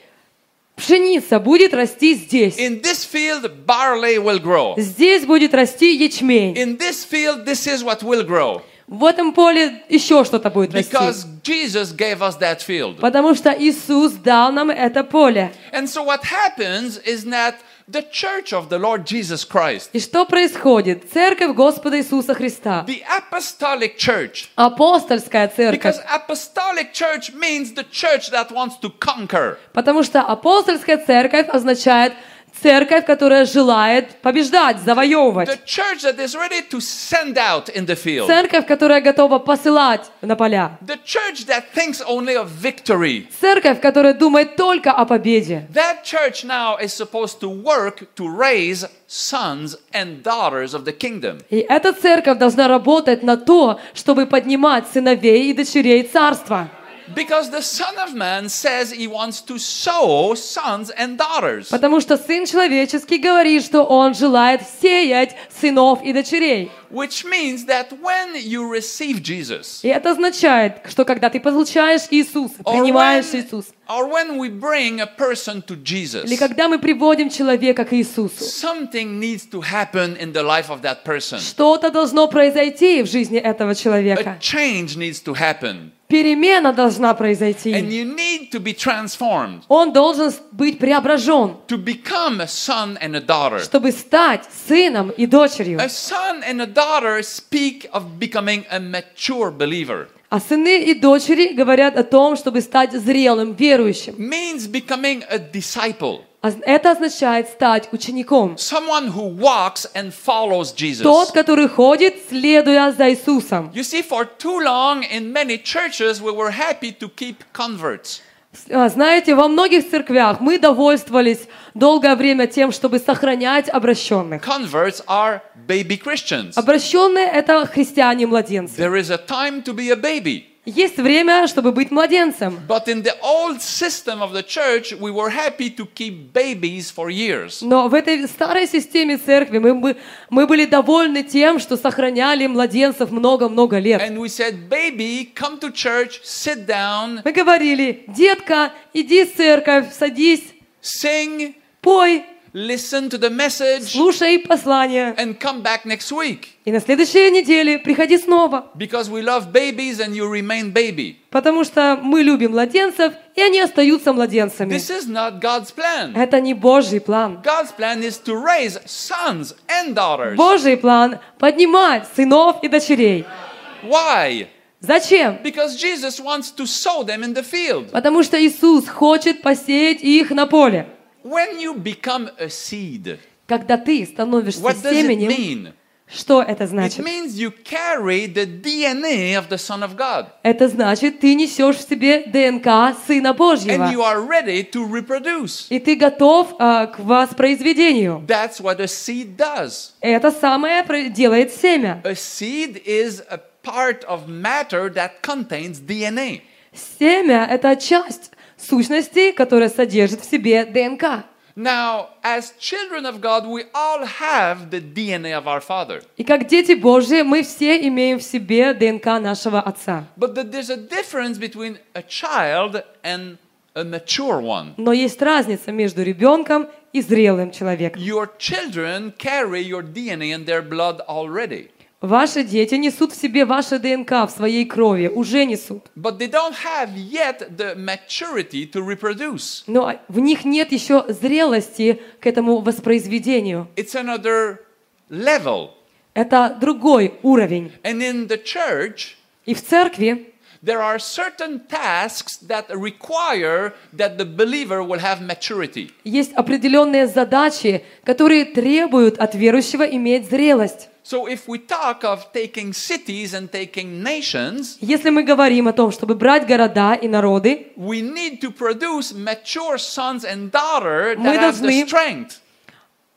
пшеница будет расти здесь. In this field barley will grow. Здесь будет расти ячмень. In this field this is what will grow. В этом поле еще что-то будет расти. Because Jesus gave us that field. Потому что Иисус дал нам это поле. And so what happens is that the church of the Lord Jesus Christ, И что происходит? Церковь Господа Иисуса Христа. the apostolic church, Апостольская церковь. because apostolic church means the church that wants to conquer. Потому что апостольская церковь означает Церковь, которая желает побеждать, завоевывать. Церковь, которая готова посылать на поля. Церковь, которая думает только о победе. That church now is supposed to work to raise sons and daughters of the kingdom. И эта церковь должна работать на то, чтобы поднимать сыновей и дочерей царства. Because the Son of Man says he wants to sow sons and daughters. Потому что Сын Человеческий говорит, что Он желает сеять сынов и дочерей. Which means that when you receive Jesus, И это означает, что когда ты получаешь Иисуса, or принимаешь when, Иисуса, or when we bring a person to Jesus, или когда мы приводим человека к Иисусу, something needs to happen in the life of that person. что-то должно произойти в жизни этого A человека. change needs to happen. Перемена должна And произойти. you need to be transformed Он должен быть преображен, to become a son and a daughter. чтобы стать сыном и дочерью. A son and a daughter speak of becoming a mature believer. А сыны и дочери говорят о том, чтобы стать зрелым, верующим. Means becoming a disciple. А Это означает стать учеником. Someone who walks and follows Jesus. Тот, который ходит, следуя за Иисусом. You see, for too long in many churches, we were happy to keep converts. А, Знаете, во многих церквях мы довольствовались долгое время тем, чтобы сохранять обращенных. Converts are baby Christians. Обращенные — это христиане-младенцы. There is a time to be a baby. Есть время, чтобы быть младенцем. But in the old system of the church, we were happy to keep babies for years. Но в этой старой системе церкви мы, бы- мы были довольны тем, что сохраняли младенцев много-много лет. And we said, Baby, come to church, sit down, Мы говорили, детка, иди в церковь, садись, sing, пой, listen to the message, слушай послание. and come back next week. И на следующей неделе приходи снова. Because we love babies and you remain baby. Потому что мы любим младенцев, и они остаются младенцами. This is not God's plan. Это не Божий план. God's plan is to raise sons and daughters. Божий план — поднимать сынов и дочерей. Why? Зачем? Because Jesus wants to sow them in the field. Потому что Иисус хочет посеять их на поле. When you become a seed, Когда ты становишься what does it семенем, mean? что это It значит? means you carry the DNA of the Son of God. Это значит, ты несешь в себе ДНК Сына Божьего. And you are ready to reproduce. И ты готов а, к воспроизведению. That's what a seed does. Это самое про- делает семя. A seed is a part of matter that contains DNA. Семя — это часть сущности, которая содержит в себе ДНК. Now, as children of God, we all have the DNA of our Father. И как дети Божьи, мы все имеем в себе ДНК нашего Отца. But there's a difference between a child and a mature one. Но есть разница между ребенком и зрелым человеком. Your children carry your DNA in their blood already. Ваши дети несут в себе ваше ДНК в своей крови, уже несут. But they don't have yet the maturity to reproduce. Но в них нет еще зрелости к этому воспроизведению. It's another level. Это другой уровень. And in the church, И в церкви there are certain tasks that require that the believer will have maturity. есть определенные задачи, которые требуют от верующего иметь зрелость. So if we talk of taking cities and taking nations, Если мы говорим о том, чтобы брать города и народы, we need to produce mature sons and daughters Мы that have the должны- strength.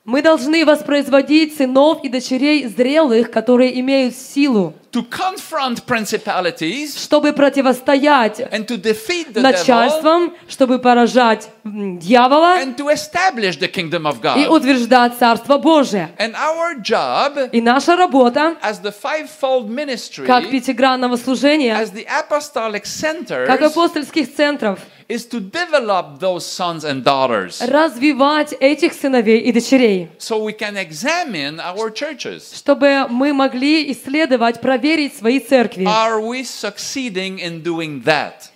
Мы должны воспроизводить сынов и дочерей зрелых, которые имеют силу, to confront principalities чтобы противостоять and to defeat the devil начальством, чтобы поражать дьявола and to establish the kingdom of и утверждать Царство Божие. And our job И наша работа, as the fivefold ministry, как пятигранного служения, as the apostolic centers, как апостольских центров, is to develop those sons and daughters развивать этих сыновей и дочерей, so we can examine our churches. чтобы мы могли исследовать, проверить свои церкви. Are we succeeding in doing that?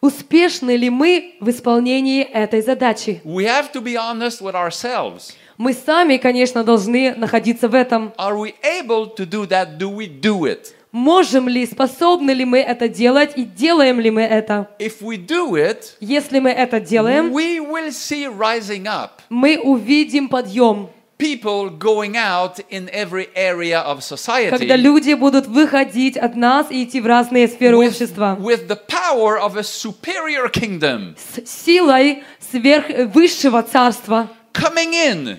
Успешны ли мы в исполнении этой задачи? We have to be honest with ourselves. Мы сами, конечно, должны находиться в этом. Are we able to do that? Do we do it? Можем ли, способны ли мы это делать и делаем ли мы это? If we do it, Если мы это делаем, we will see rising up. мы увидим подъем, people going out in every area of society когда люди будут выходить от нас и идти в разные сферы with, общества. with the power of a superior kingdom. С силой сверх высшего царства, coming in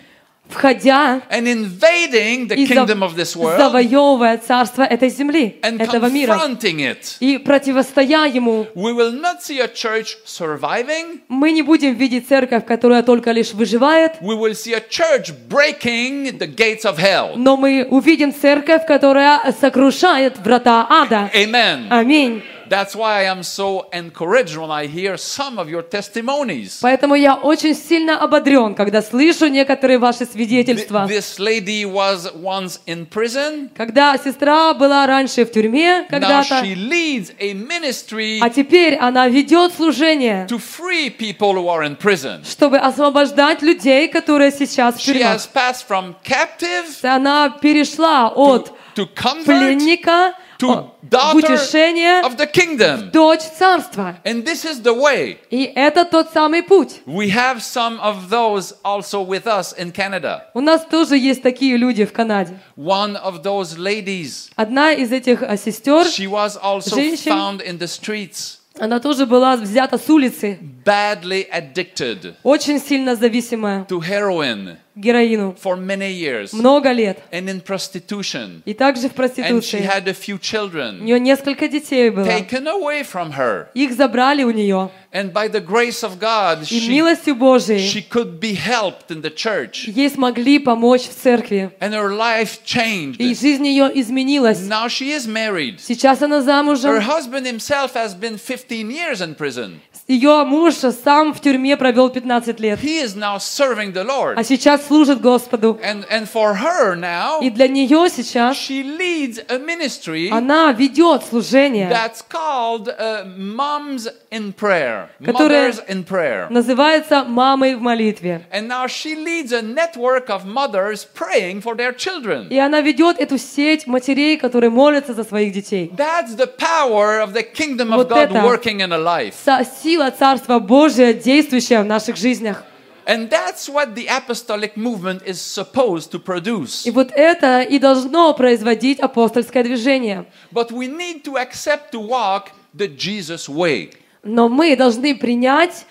входя and invading the kingdom of this world завоевывая царство этой земли, and этого мира, it. и противостоя ему. We will not see a church surviving. Мы не будем видеть церковь, которая только лишь выживает, We will see a church breaking the gates of hell. но мы увидим церковь, которая сокрушает врата ада. Amen. Аминь. That's why I am so encouraged when I hear some of your testimonies. Поэтому я очень сильно ободрен, когда слышу некоторые ваши свидетельства. This lady was once in prison. Когда сестра была раньше в тюрьме Now когда-то, she leads a ministry а теперь она ведет служение, to free people who are in prison. чтобы освобождать людей, которые сейчас в She тюрьмах. has passed from captive Она перешла от to convert пленника to о, в daughter утешение of the kingdom. дочь царства. And this is the way. И это тот самый путь. We have some of those also with us in Canada. У нас тоже есть такие люди в Канаде. One of those ladies, Одна из этих а, сестер, she was also Женщин. found in the streets, она тоже была взята с улицы, badly addicted очень сильно зависимая to heroin к Героину. for many years Много лет. and in prostitution. И также в And she проституции. had a few У children нее несколько детей было. taken away from her. Их забрали у нее. And by the grace of God, И she, милостью Божией she could be helped in the church. ей смогли помочь в церкви. And her life changed. И жизнь ее изменилась. Now she is married. Сейчас она Her замужем. husband himself has been 15 years in prison. Ее муж сам в тюрьме провел 15 лет. He is now serving the Lord. А сейчас служит Господу. And, and for her now, И для нее сейчас she leads a ministry она ведет служение, that's called uh, Moms in Prayer. Которое- Mothers in Prayer. называется «Мамой в молитве». And now she leads a network of mothers praying for their children. И она ведет эту сеть матерей, которые молятся за своих детей. That's the power of the kingdom of Вот God working in a life. Сила Царства Божия, действующая в наших жизнях. And that's what the apostolic movement is supposed to produce. И вот это и должно производить апостольское движение. But we need to accept to walk the Jesus way. Но мы должны принять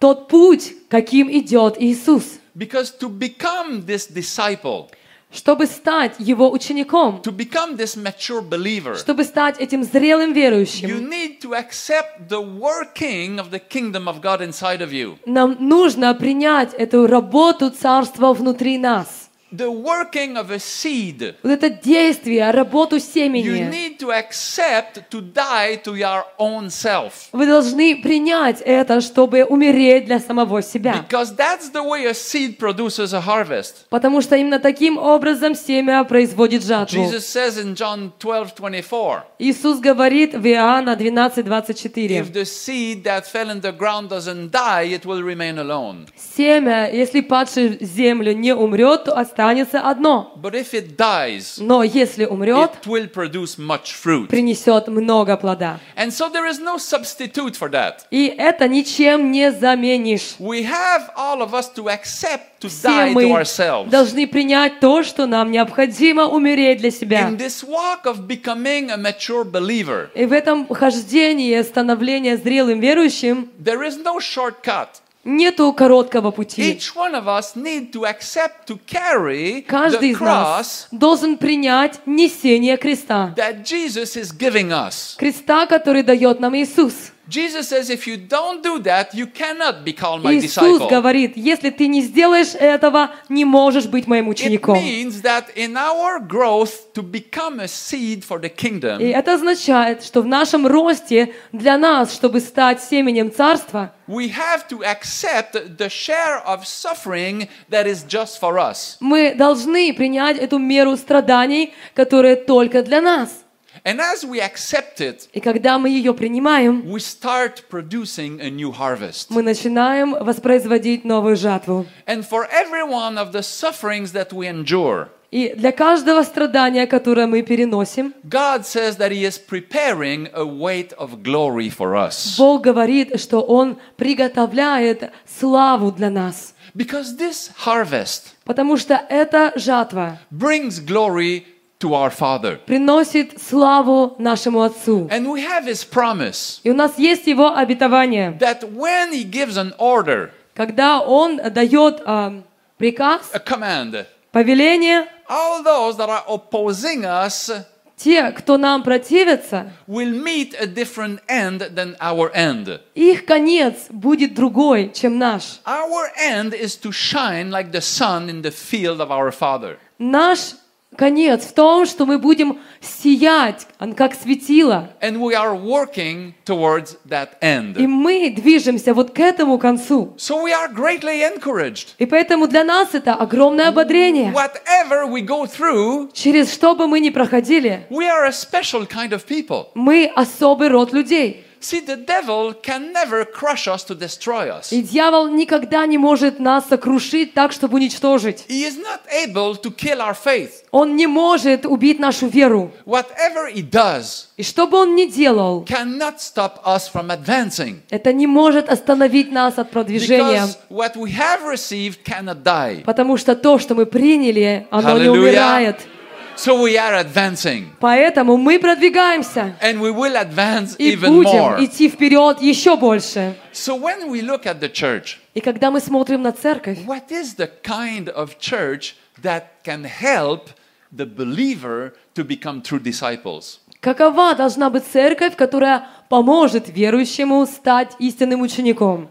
тот путь, каким идет Иисус, Because to become this disciple, чтобы стать Его учеником, to become this mature believer, чтобы стать этим зрелым you верующим. need to accept the working of the kingdom of God inside of you. Нам нужно принять эту работу Царства внутри нас. The working of a seed. Вот это действие, работу You семени. need to accept to die to your own self. Вы должны принять это, чтобы умереть для самого себя. Because that's the way a seed produces a harvest. Потому что именно таким образом семя производит жатву. Jesus says in John 12 24, Иисус говорит в Иоанна 12, 24. if the seed that fell in the ground doesn't die, it will remain alone. Семя, если падшее в землю не умрет, то останется одно. But if it dies, Но если умрет, it will produce much fruit. принесет много плода. And so there is no substitute for that. И это ничем не заменишь. We have all of us to accept to Все die to мы ourselves. должны принять то, что нам необходимо умереть для себя. In this walk of becoming a mature believer, И в этом хождении становления зрелым верующим there is no shortcut. Нету короткого пути. Каждый из нас должен принять несение креста. Креста, который дает нам Иисус. Иисус говорит, если ты не сделаешь этого, не можешь быть моим учеником. И это означает, что в нашем росте для нас, чтобы стать семенем Царства, we have to accept the share of suffering that is just for us. мы должны принять эту меру страданий, которая только для нас. And as we accept it, И когда мы ее принимаем, we start producing a new harvest. мы начинаем воспроизводить новую жатву. And for every one of the sufferings that we endure, И для каждого страдания, которое мы переносим, God says that He is preparing a weight of glory for us. Бог говорит, что Он приготовляет славу для нас. Because this harvest Потому что эта жатва brings glory to our Father. приносит славу нашему Отцу. And we have His promise И у нас есть Его обетование. that when He gives an order, Когда Он дает а, приказ, a command, повеление, all those that are opposing us те, кто нам противится, will meet a different end than our end. их конец будет другой, чем наш. Our end is to shine like the sun in the field of our Father. Наш конец в том, что мы будем сиять, как светило. And we are working towards that И end. мы движемся вот к этому концу. So we are greatly encouraged. И поэтому для нас это огромное ободрение. Whatever we go through, Через что бы мы ни проходили, we are a special kind of people. мы особый род людей. See, the devil can never crush us to destroy us. И дьявол никогда не может нас сокрушить так, чтобы уничтожить. He is not able to kill our faith. Он не может убить нашу веру. Whatever he does И что бы он ни делал, cannot stop us from advancing. это не может остановить нас от продвижения. Because what we have received cannot die. Потому что то, что мы приняли, оно не Hallelujah. умирает. So we are advancing. Поэтому мы продвигаемся. And we will advance И even будем more. идти вперед еще больше. So when we look at the church, И когда мы смотрим на церковь, what is the kind of church that can help the believer to become true disciples? Какова должна быть церковь, которая поможет верующему стать истинным учеником?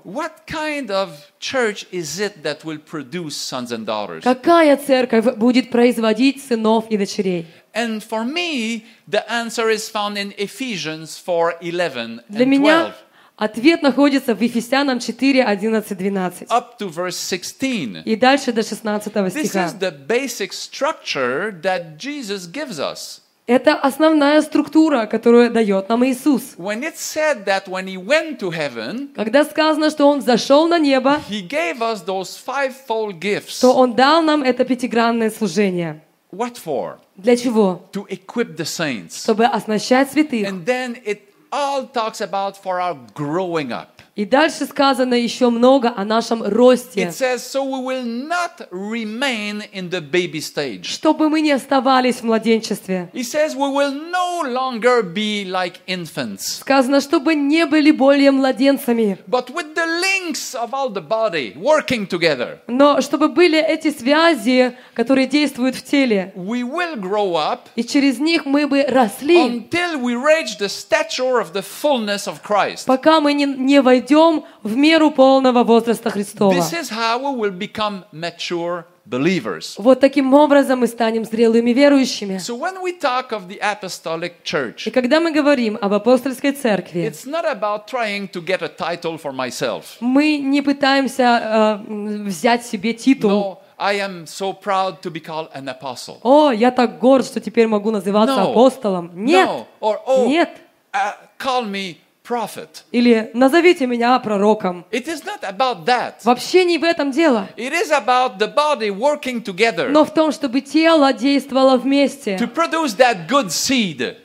Какая церковь будет производить сынов и дочерей? And for me, the answer is found in Ephesians 4 11 Для меня 12, ответ находится в Ефесянам 4, 11, 12. up to verse 16. И дальше до 16 This стиха. is the basic structure that Jesus gives us. Это основная структура, которую дает нам Иисус. When it said that when he went to heaven, Когда сказано, что Он зашел на небо, he gave us those fivefold gifts. то Он дал нам это пятигранное служение. What for? Для чего? To equip the saints. Чтобы оснащать святых. And then it all talks about for our growing up. И дальше сказано еще много о нашем росте. It says, so we will not remain in the baby stage. Чтобы мы не оставались в младенчестве. He says, we will no longer be like infants, Сказано, чтобы не были более младенцами, but with the links of all the body working together. но чтобы были эти связи, которые действуют в теле. We will grow up И через них мы бы росли, until we reach the stature of the fullness of Christ. пока мы не, не войдем в меру полного возраста Христова. This is how we will become mature believers. Вот таким образом мы станем зрелыми верующими. So when we talk of the apostolic И church, когда мы говорим об апостольской церкви, it's not about trying to get a title for myself. мы не пытаемся э, взять себе титул. No, I am so proud to be called an apostle. О, я так горд, что теперь могу называться No. апостолом. Нет, No. Or, oh, нет. uh, call me prophet. Или назовите меня пророком. It is not about that. Вообще не в этом дело. It is about the body working together Но в том, чтобы тело действовало вместе, to produce that good seed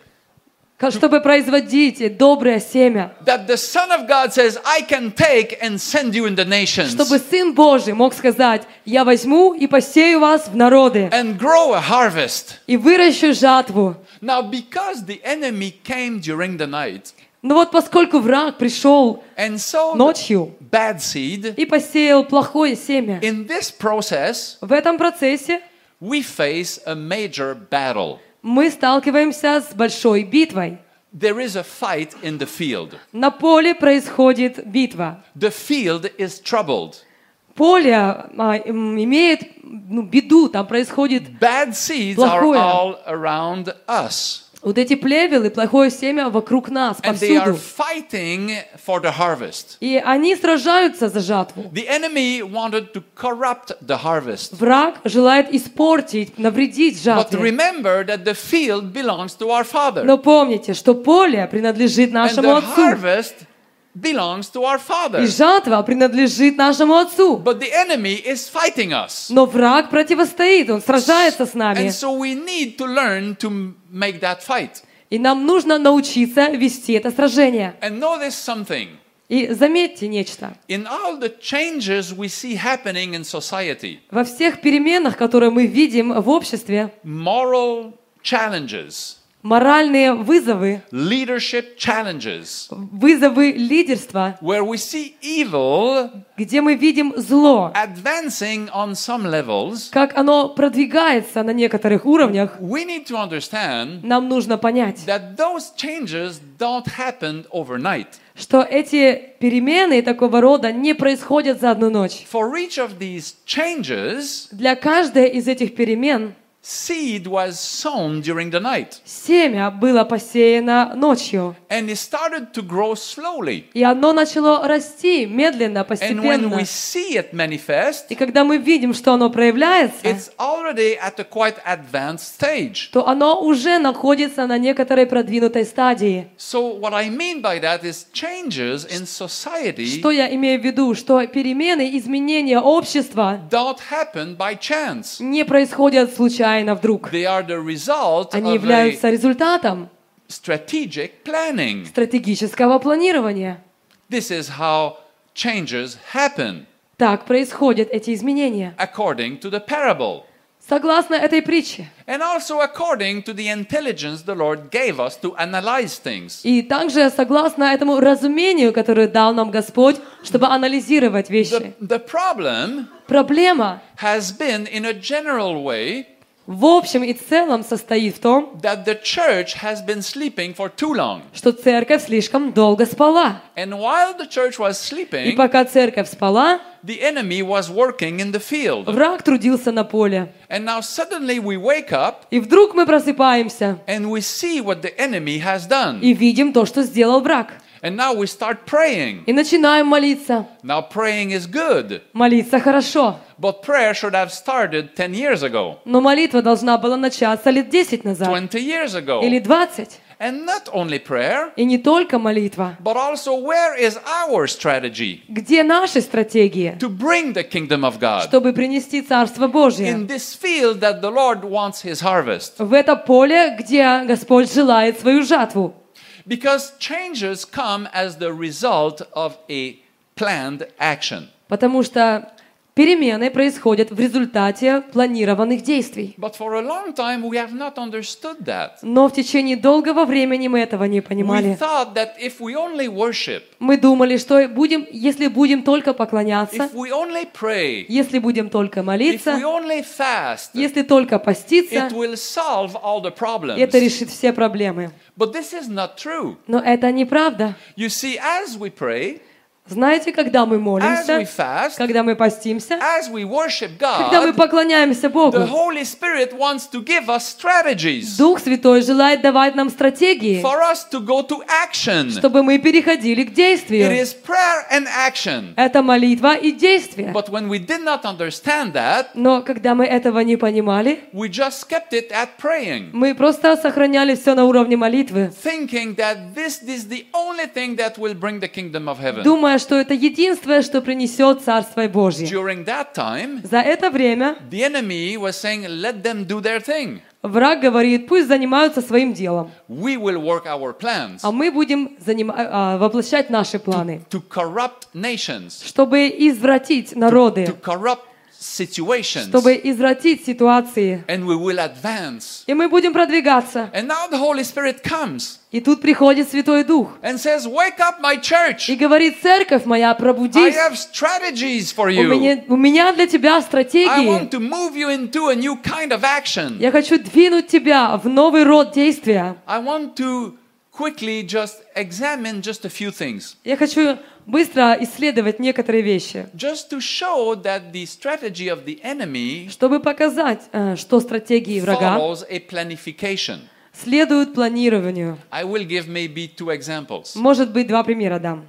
чтобы производить доброе семя. that the Son of God says, I can take and send you in the nations Чтобы Сын Божий мог сказать, я возьму и посею вас в народы and grow a harvest. и выращу жатву. Now, because the enemy came during the night Но вот поскольку враг пришел ночью и посеял плохое семя, process, в этом процессе мы сталкиваемся с большой битвой. There is a fight in the field. На поле происходит битва. The field is troubled. Поле а, имеет ну, беду, там происходит Bad seeds are Плохое. all around us. Вот эти плевелы, плохое семя вокруг нас, повсюду. И они сражаются за жатву. The enemy wanted to corrupt the harvest. Враг желает испортить, навредить жатве. remember that the field belongs to our Father. Но помните, что поле принадлежит нашему Отцу. Belongs to our Father. И жатва принадлежит нашему Отцу. But the enemy is fighting us. Но враг противостоит, он сражается с нами. And so we need to learn to make that fight. И нам нужно научиться вести это сражение. And notice something. И заметьте нечто. In all the changes we see happening in society, Во всех переменах, которые мы видим в обществе, moral challenges, моральные вызовы, leadership challenges, вызовы лидерства, where we see evil где мы видим зло, advancing on some levels, как оно продвигается на некоторых уровнях, we need to understand нам нужно понять, that those changes don't happen overnight. что эти перемены такого рода не происходят за одну ночь. For each of these changes, Для каждой из этих перемен seed was sown during the night, семя было посеяно ночью, and it started to grow slowly. и оно начало расти медленно, And when постепенно. we see it manifest, И когда мы видим, что оно проявляется, it's already at a quite advanced stage. то оно уже находится на некоторой продвинутой стадии. So what I mean by that is changes in society Что я имею в виду? Что перемены, изменения общества don't happen by chance. не происходят случайно вдруг. They are the result Они являются результатом strategic planning. стратегического планирования. This is how changes happen Так происходят эти изменения. according to the parable. Согласно этой притче. And also according to the intelligence the Lord gave us to analyze things. И также согласно этому разумению, которое дал нам Господь, чтобы анализировать вещи. The, the problem Проблема has been, in a general way, в общем и целом состоит в том, that the church has been sleeping for too long. что церковь слишком долго спала. And while the church was И sleeping, пока церковь спала, the enemy was working in the field. враг трудился на поле. And now suddenly we wake up И вдруг мы просыпаемся and we see what the enemy has done. и видим то, что сделал враг. And now we start praying. И начинаем молиться. Now praying is good, Молиться хорошо. but prayer should have started 10 years ago, Но молитва должна была начаться лет 10 назад. 20 years ago. Или 20. And not only prayer, И не только молитва. but also where is our strategy Где наши стратегии, to bring the kingdom of God чтобы принести Царство Божье? in this field that the Lord wants his harvest? В это поле, где Господь желает свою жатву. Because changes come as the result of a planned action. Потому что перемены происходят в результате планированных действий. Но в течение долгого времени мы этого не понимали. Мы думали, что будем, если будем только поклоняться, если будем только молиться, если только поститься, это решит все проблемы. Но это неправда. You see, as we pray, Знаете, когда мы молимся, fast, когда мы постимся, worship когда мы God, поклоняемся Богу, Дух Святой желает давать нам стратегии, to to чтобы мы переходили к действию. Это молитва и действие. That, Но когда мы этого не понимали, мы просто сохраняли все на уровне молитвы, thinking думая, что это единственное, что принесет Царство Божье. During that time, За это время the enemy was saying, Let them do their thing. враг говорит, пусть занимаются своим делом, We will work our plans а мы будем а, воплощать наши планы, to corrupt nations, чтобы извратить народы, to corrupt situations, чтобы извратить ситуации. and we will advance. И мы будем продвигаться. And now the Holy Spirit comes И тут приходит Святой Дух and says, Wake up, my church. и говорит, церковь моя, I пробудись. have strategies for У you. меня, у меня для тебя I стратегии. want to move you into a new kind of action. Я хочу двинуть тебя в новый род действия. I want to quickly just examine just a few things, Я хочу Быстро исследовать некоторые вещи, just to show that the strategy of the enemy чтобы показать, э, что стратегии врага follows a planification. следуют планированию. I will give maybe two examples. Может быть, два примера дам.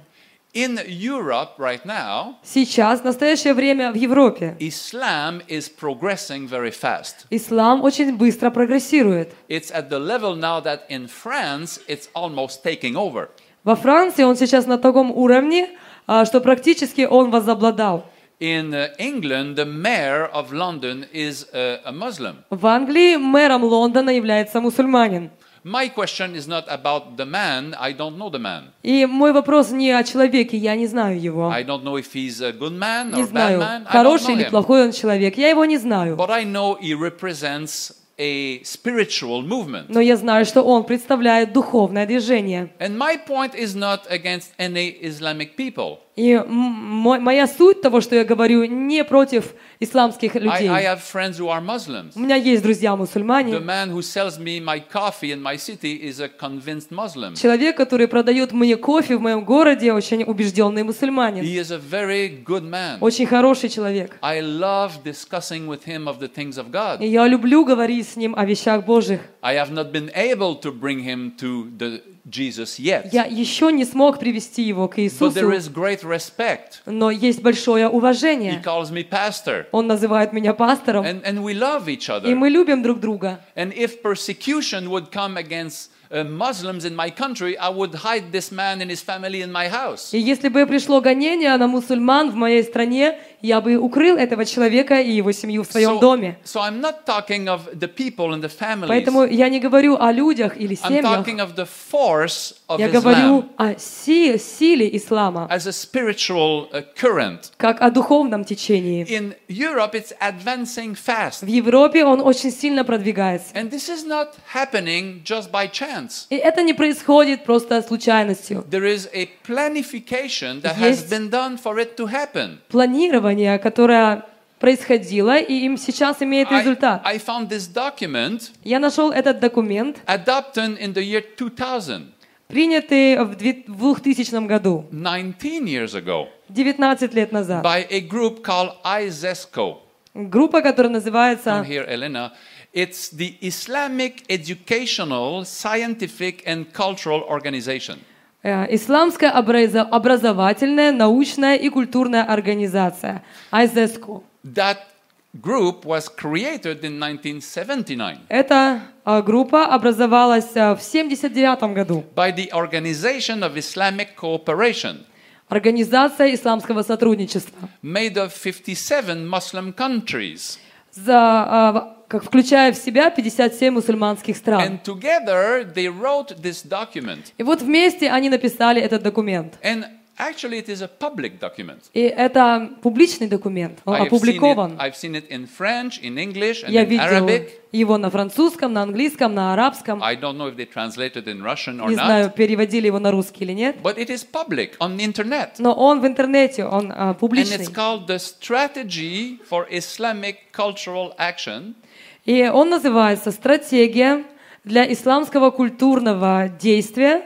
In Europe right now, Сейчас, в настоящее время в Европе, Islam is progressing very fast. ислам очень быстро прогрессирует. It's at the level now that in France it's almost taking over. Во Франции он сейчас на таком уровне, а, что практически он возобладал. In uh, England, the mayor of London is uh, a Muslim. В Англии мэром Лондона является мусульманин. My question is not about the man. I don't know the man. И мой вопрос не о человеке, я не знаю его. I don't know if he's a good man Не or bad знаю, man. I don't хороший или плохой он человек. Я его не знаю. But I know he represents a spiritual movement. Но я знаю, что он представляет духовное движение. And my point is not against any Islamic people. И моя суть того, что я говорю, не против исламских людей. I have friends who are Muslims. У меня есть друзья The мусульмане. man who sells me my coffee in my city is a convinced Muslim. Человек, который продает мне кофе в моем городе, очень убежденный мусульманин. He is a very good man. Очень хороший человек. I love discussing with him of the things of God. И я люблю говорить с ним о вещах Божьих. I have not been able to bring him to the Jesus yet. Я еще не смог привести его к But there Иисусу, is great respect. но есть большое He уважение. calls me pastor. Он называет меня пастором, And, and we love each и other. мы любим друг друга. And if persecution would come against uh, Muslims in my country, I would hide this man and his family in my house. И если бы пришло гонение на мусульман в моей стране, я бы укрыл этого человека и его семью в своем So, доме. so I'm not talking of the people and the families. Поэтому я не говорю о людях или I'm семьях. talking of the force of Я говорю о си- силе ислама, as a spiritual uh, current. как о духовном течении. In Europe, it's advancing fast. В Европе он очень сильно продвигается. And this is not happening just by chance. И это не происходит просто случайностью. There is a planification that has been done for it to happen. Планирование, которое происходило, и им сейчас имеет I, результат. I found this document Я нашел этот документ, adopted in the year 2000, принятый в две- в 2000 году, 19 years ago, 19 лет назад. by a group called IZESCO. Группа, которая Come называется here, Elena. It's the Islamic Educational, Scientific, and Cultural Organization. Э, Исламская образо- образовательная, научная и культурная организация, IZESCO. That group was created in 1979 Эта э, группа образовалась э, в 1979 году. by the Organization of Islamic Cooperation, Организация исламского сотрудничества, made of 57 Muslim countries. за, как включая в себя 57 мусульманских стран. And together they wrote this document. И вот вместе они написали этот документ. And actually, it is a public document. И это публичный документ, он seen it, опубликован. I've seen it in French, in English, and Я in видел Arabic. его на французском, на английском, на арабском. I don't know if they translated in Russian or Не not. знаю, переводили его на русский или нет. But it is public on the internet. Но он в интернете, он а, And публичный. it's called the Strategy for Islamic Cultural Action. И он называется «Стратегия для исламского культурного действия,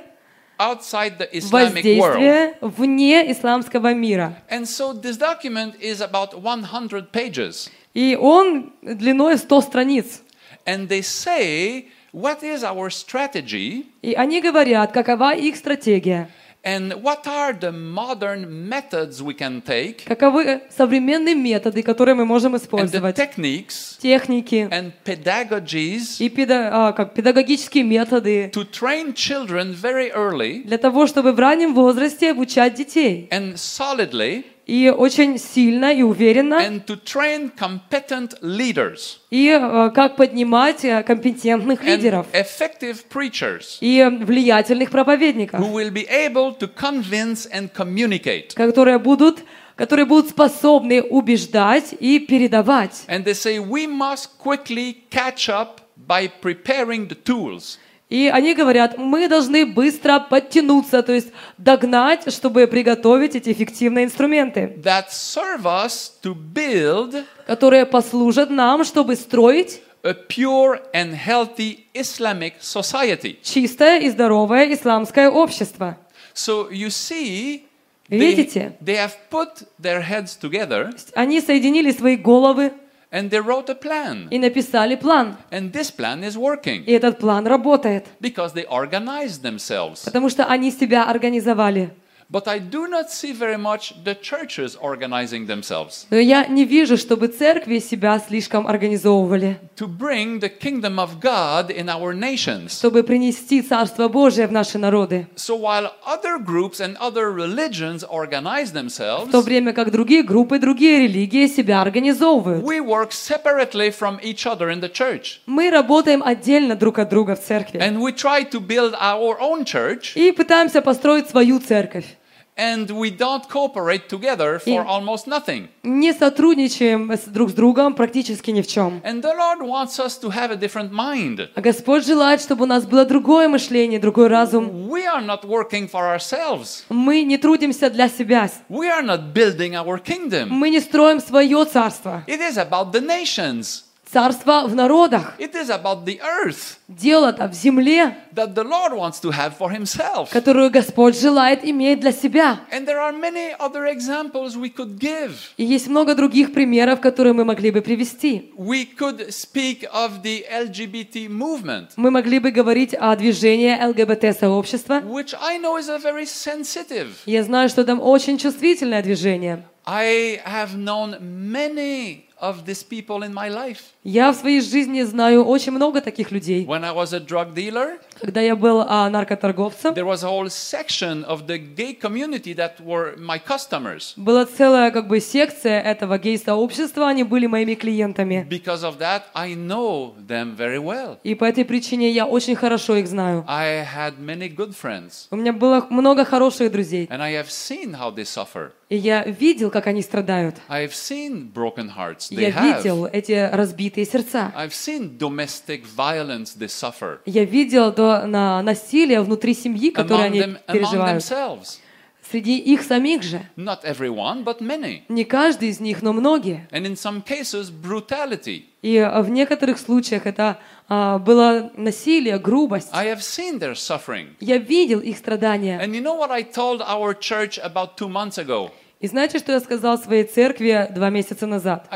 outside the Islamic world. воздействия вне исламского мира». And so this document is about 100 pages. И он длиной 100 страниц. And they say, what is our strategy И они говорят, какова их стратегия, and what are the modern methods we can take? Каковы современные методы, которые мы можем and the использовать, techniques техники. and pedagogies и педа- а, как педагогические методы. to train children very early для того, чтобы в раннем возрасте обучать детей. and solidly И очень сильно и уверенно, and to train competent leaders и э, как поднимать э, компетентных and лидеров effective preachers и влиятельных проповедников, who will be able to convince and communicate. которые будут, которые будут способны убеждать и передавать. And they say we must quickly catch up by preparing the tools. И они говорят, мы должны быстро подтянуться, то есть догнать, чтобы приготовить эти эффективные инструменты, that serve us to build которые послужат нам, чтобы строить a pure and healthy Islamic society. чистое и здоровое исламское общество. So you see, they, Видите? they have put their heads together Они соединили свои головы and they wrote a plan. и написали план. And this plan is working И этот план работает, because they organized themselves. потому что они себя организовали. But I do not see very much the churches organizing themselves Но я не вижу, чтобы церкви себя слишком организовывали, to bring the kingdom of God in our nations. чтобы принести Царство Божие в наши народы. So while other groups and other religions organize В то themselves, время как другие группы, другие религии себя организовывают. we work separately from each other in the church. Мы работаем отдельно друг от друга в церкви. And we try to build our own church, И пытаемся построить свою церковь. and we don't cooperate together for Yeah. almost nothing. Не сотрудничаем с- друг с другом практически ни в чем. And the Lord wants us to have a different mind. А Господь желает, чтобы у нас было другое мышление, другой разум. We are not working for ourselves. Мы не трудимся для себя. We are not building our kingdom. Мы не строим свое царство. It is about the nations. Царство в народах. It is about the earth Дело-то в земле, that the Lord wants to have for himself. которую Господь желает иметь для себя. And there are many other examples we could give. И есть много других примеров, которые мы могли бы привести. We could speak of the LGBT movement, Мы могли бы говорить о движении ЛГБТ-сообщества. which I know is a very sensitive. Я знаю, что там очень чувствительное движение. I have known many of these people in my life. Я в своей жизни знаю очень много таких людей. When I was a drug dealer, Когда я был а, наркоторговцем, there was a whole section of the gay community that were my customers. была целая как бы секция этого гей-сообщества, они были моими клиентами. Because of that, I know them very well. И по этой причине я очень хорошо их знаю. I had many good friends, У меня было много хороших друзей. and I have seen how they suffer. И я видел, как они страдают. I have seen broken hearts they Я have. видел эти разбитые сердца. I've seen domestic violence they suffer Я видел то на насилие внутри семьи, которое они them, переживают. Среди их самих же. Not everyone, but many. Не каждый из них, но многие. And in some cases, brutality. И а, в некоторых случаях это а, было насилие, грубость. I have seen their suffering. Я видел их страдания. And you know what I told our church about two months ago? И знаете, что я сказал своей церкви два месяца назад?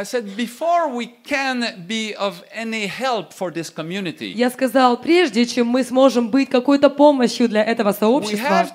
Я сказал, прежде чем мы сможем быть какой-то помощью для этого сообщества,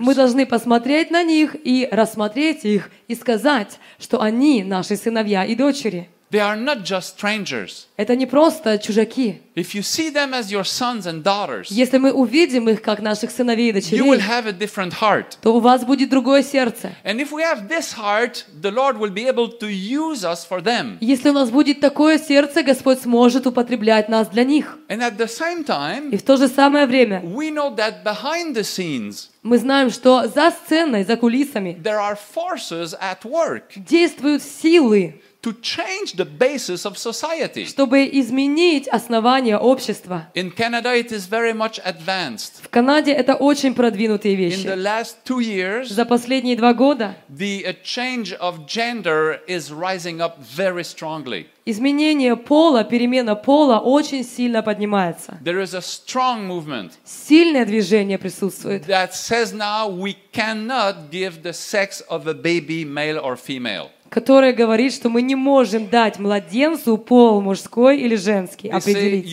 мы должны посмотреть на них и рассмотреть их и сказать, что они наши сыновья и дочери. They are not just strangers. Это не просто чужаки. If you see them as your sons and daughters, Если мы увидим их как наших сыновей и you will дочерей, have a different heart. то у вас будет другое сердце. And if we have this heart, the Lord will be able to use us for them. Если у нас будет такое сердце, Господь сможет употреблять нас для них. And at the same И time, в то же самое время we know that behind the scenes, мы знаем, что за сценой, за кулисами there are forces at work действуют силы, to change the basis of society. чтобы изменить основания общества. In Canada, it is very much advanced. В Канаде это очень продвинутые In вещи. the last two years, За последние два года the uh, change of gender is rising up very strongly. изменение пола, перемена пола очень сильно поднимается. There is a strong movement Сильное движение присутствует, that says now we cannot give the sex of a baby, male or female. Которое говорит, что мы не можем дать младенцу пол мужской или женский определить.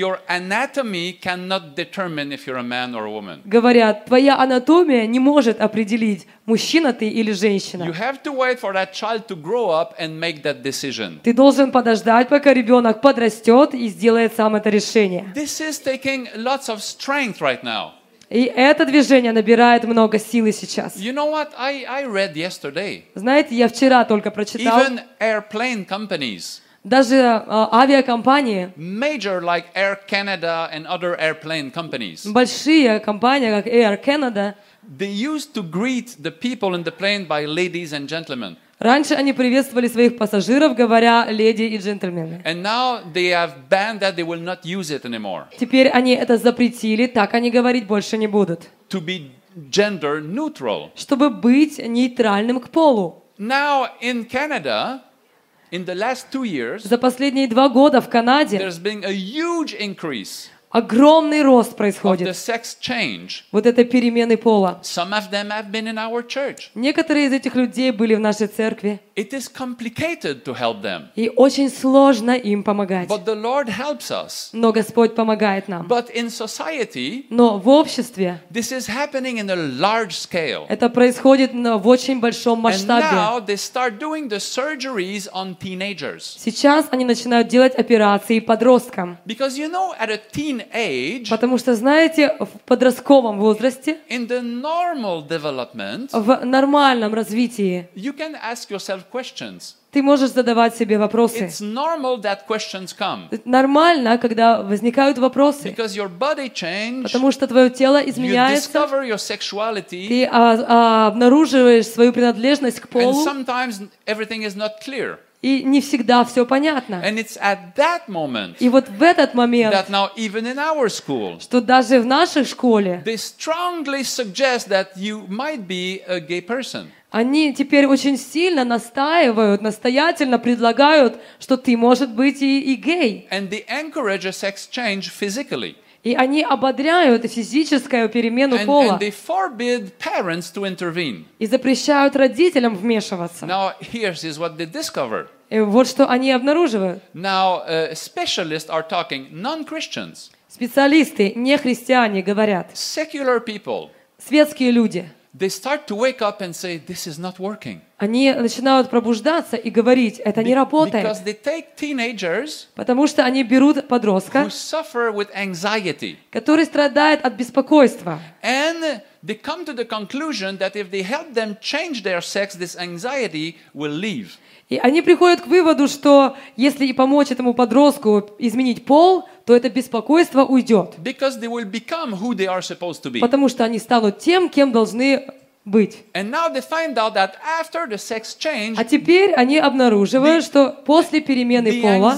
Говорят, твоя анатомия не может определить, мужчина ты или женщина. Ты должен подождать, пока ребенок подрастет и сделает сам это решение. This is taking lots of strength right now. И это движение набирает много силы сейчас. You know what? I, I read yesterday. Знаете, я вчера только прочитал, Even airplane companies, даже а, авиакомпании, major like Air Canada and other airplane companies, большие компании, как Air Canada, they used to greet the people in the plane by ladies and gentlemen. Раньше они приветствовали своих пассажиров, говоря «леди и джентльмены». And now they have banned that, they will not use it anymore. Теперь они это запретили, так они говорить больше не будут. To be gender neutral. Чтобы быть нейтральным к полу. Now in Canada, in the last two years, За последние два года в Канаде there's been a huge increase огромный рост происходит. Вот это перемены пола. Некоторые из этих людей были в нашей церкви, и очень сложно им помогать. Но Господь помогает нам. Но в обществе это происходит в очень большом масштабе. Сейчас они начинают делать операции подросткам. Because you know, at a teen age, Потому что, знаете, в подростковом возрасте, in the normal development, в нормальном развитии, you can ask yourself questions. ты можешь задавать себе вопросы. It's normal that questions come Нормально, когда возникают вопросы, because your body changes, потому что твое тело you изменяется, discover your sexuality, ты а, а, обнаруживаешь свою принадлежность к and полу, sometimes everything is not clear. И не всегда все понятно. And it's at that moment И вот в этот момент, that now, even in our school, что даже в нашей школе, they strongly suggest that you might be a gay person. они теперь очень сильно настаивают, настоятельно предлагают, что ты, может быть, и, и гей. And they encourage sex change physically. И они ободряют физическую перемену пола и запрещают родителям вмешиваться. Now, here's is what they discovered. И вот что они обнаруживают. Now, uh, specialists are talking, non Christians, Специалисты, не христиане, говорят, secular people, светские люди, they start to wake up and say, This is not working. они начинают пробуждаться и говорить, это не Be- работает. Because they take teenagers Потому что они берут подростка, who suffer with anxiety который страдает от беспокойства. and they come to the conclusion that if they help them change their sex, this anxiety will leave. И они приходят к выводу, что если и помочь этому подростку изменить пол, то это беспокойство уйдет. Потому что они станут тем, кем должны быть. Change, А теперь они обнаруживают, что после перемены пола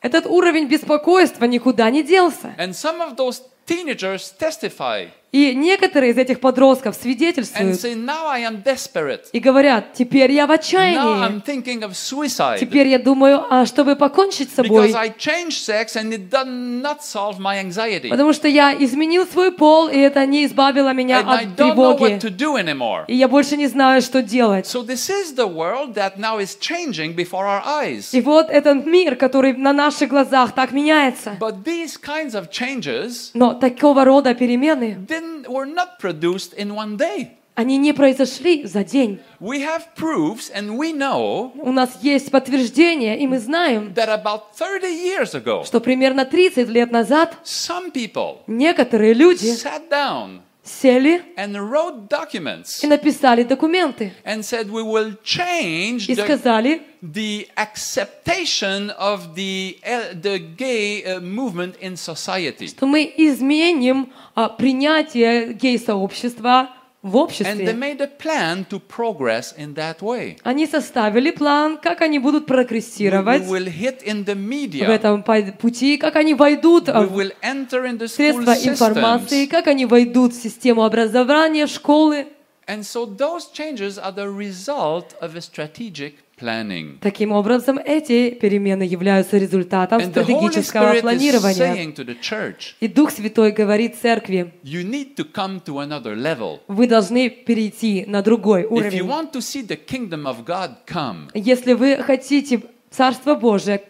этот уровень беспокойства никуда не делся. And some of those teenagers testify И некоторые из этих подростков свидетельствуют say, и говорят, теперь я в отчаянии. Теперь я думаю, а чтобы покончить с собой, потому что я изменил свой пол, и это не избавило меня And от тревоги. И я больше не знаю, что делать. So. И вот этот мир, который на наших глазах так меняется. Но такого рода перемены, were not produced in one day. они не произошли за день. We have proofs and we know У нас есть подтверждение, и мы знаем, that about 30 years ago, что примерно 30 лет назад some people некоторые люди sat down сели and wrote documents и написали документы and said we will change и the, сказали, the acceptation of the, L- the gay uh, movement in society. что мы изменим а, принятие гей-сообщества в обществе. Они составили план, как они будут прогрессировать в этом пути, как они войдут в средства информации, как они войдут в систему образования, школы. And so those changes are the result of a strategic planning. Таким образом, эти перемены являются результатом And стратегического планирования. church, И Дух Святой говорит церкви, you need to come to another level. вы должны перейти на другой If you уровень. want to see the kingdom of God come, Если вы хотите Царство Божие,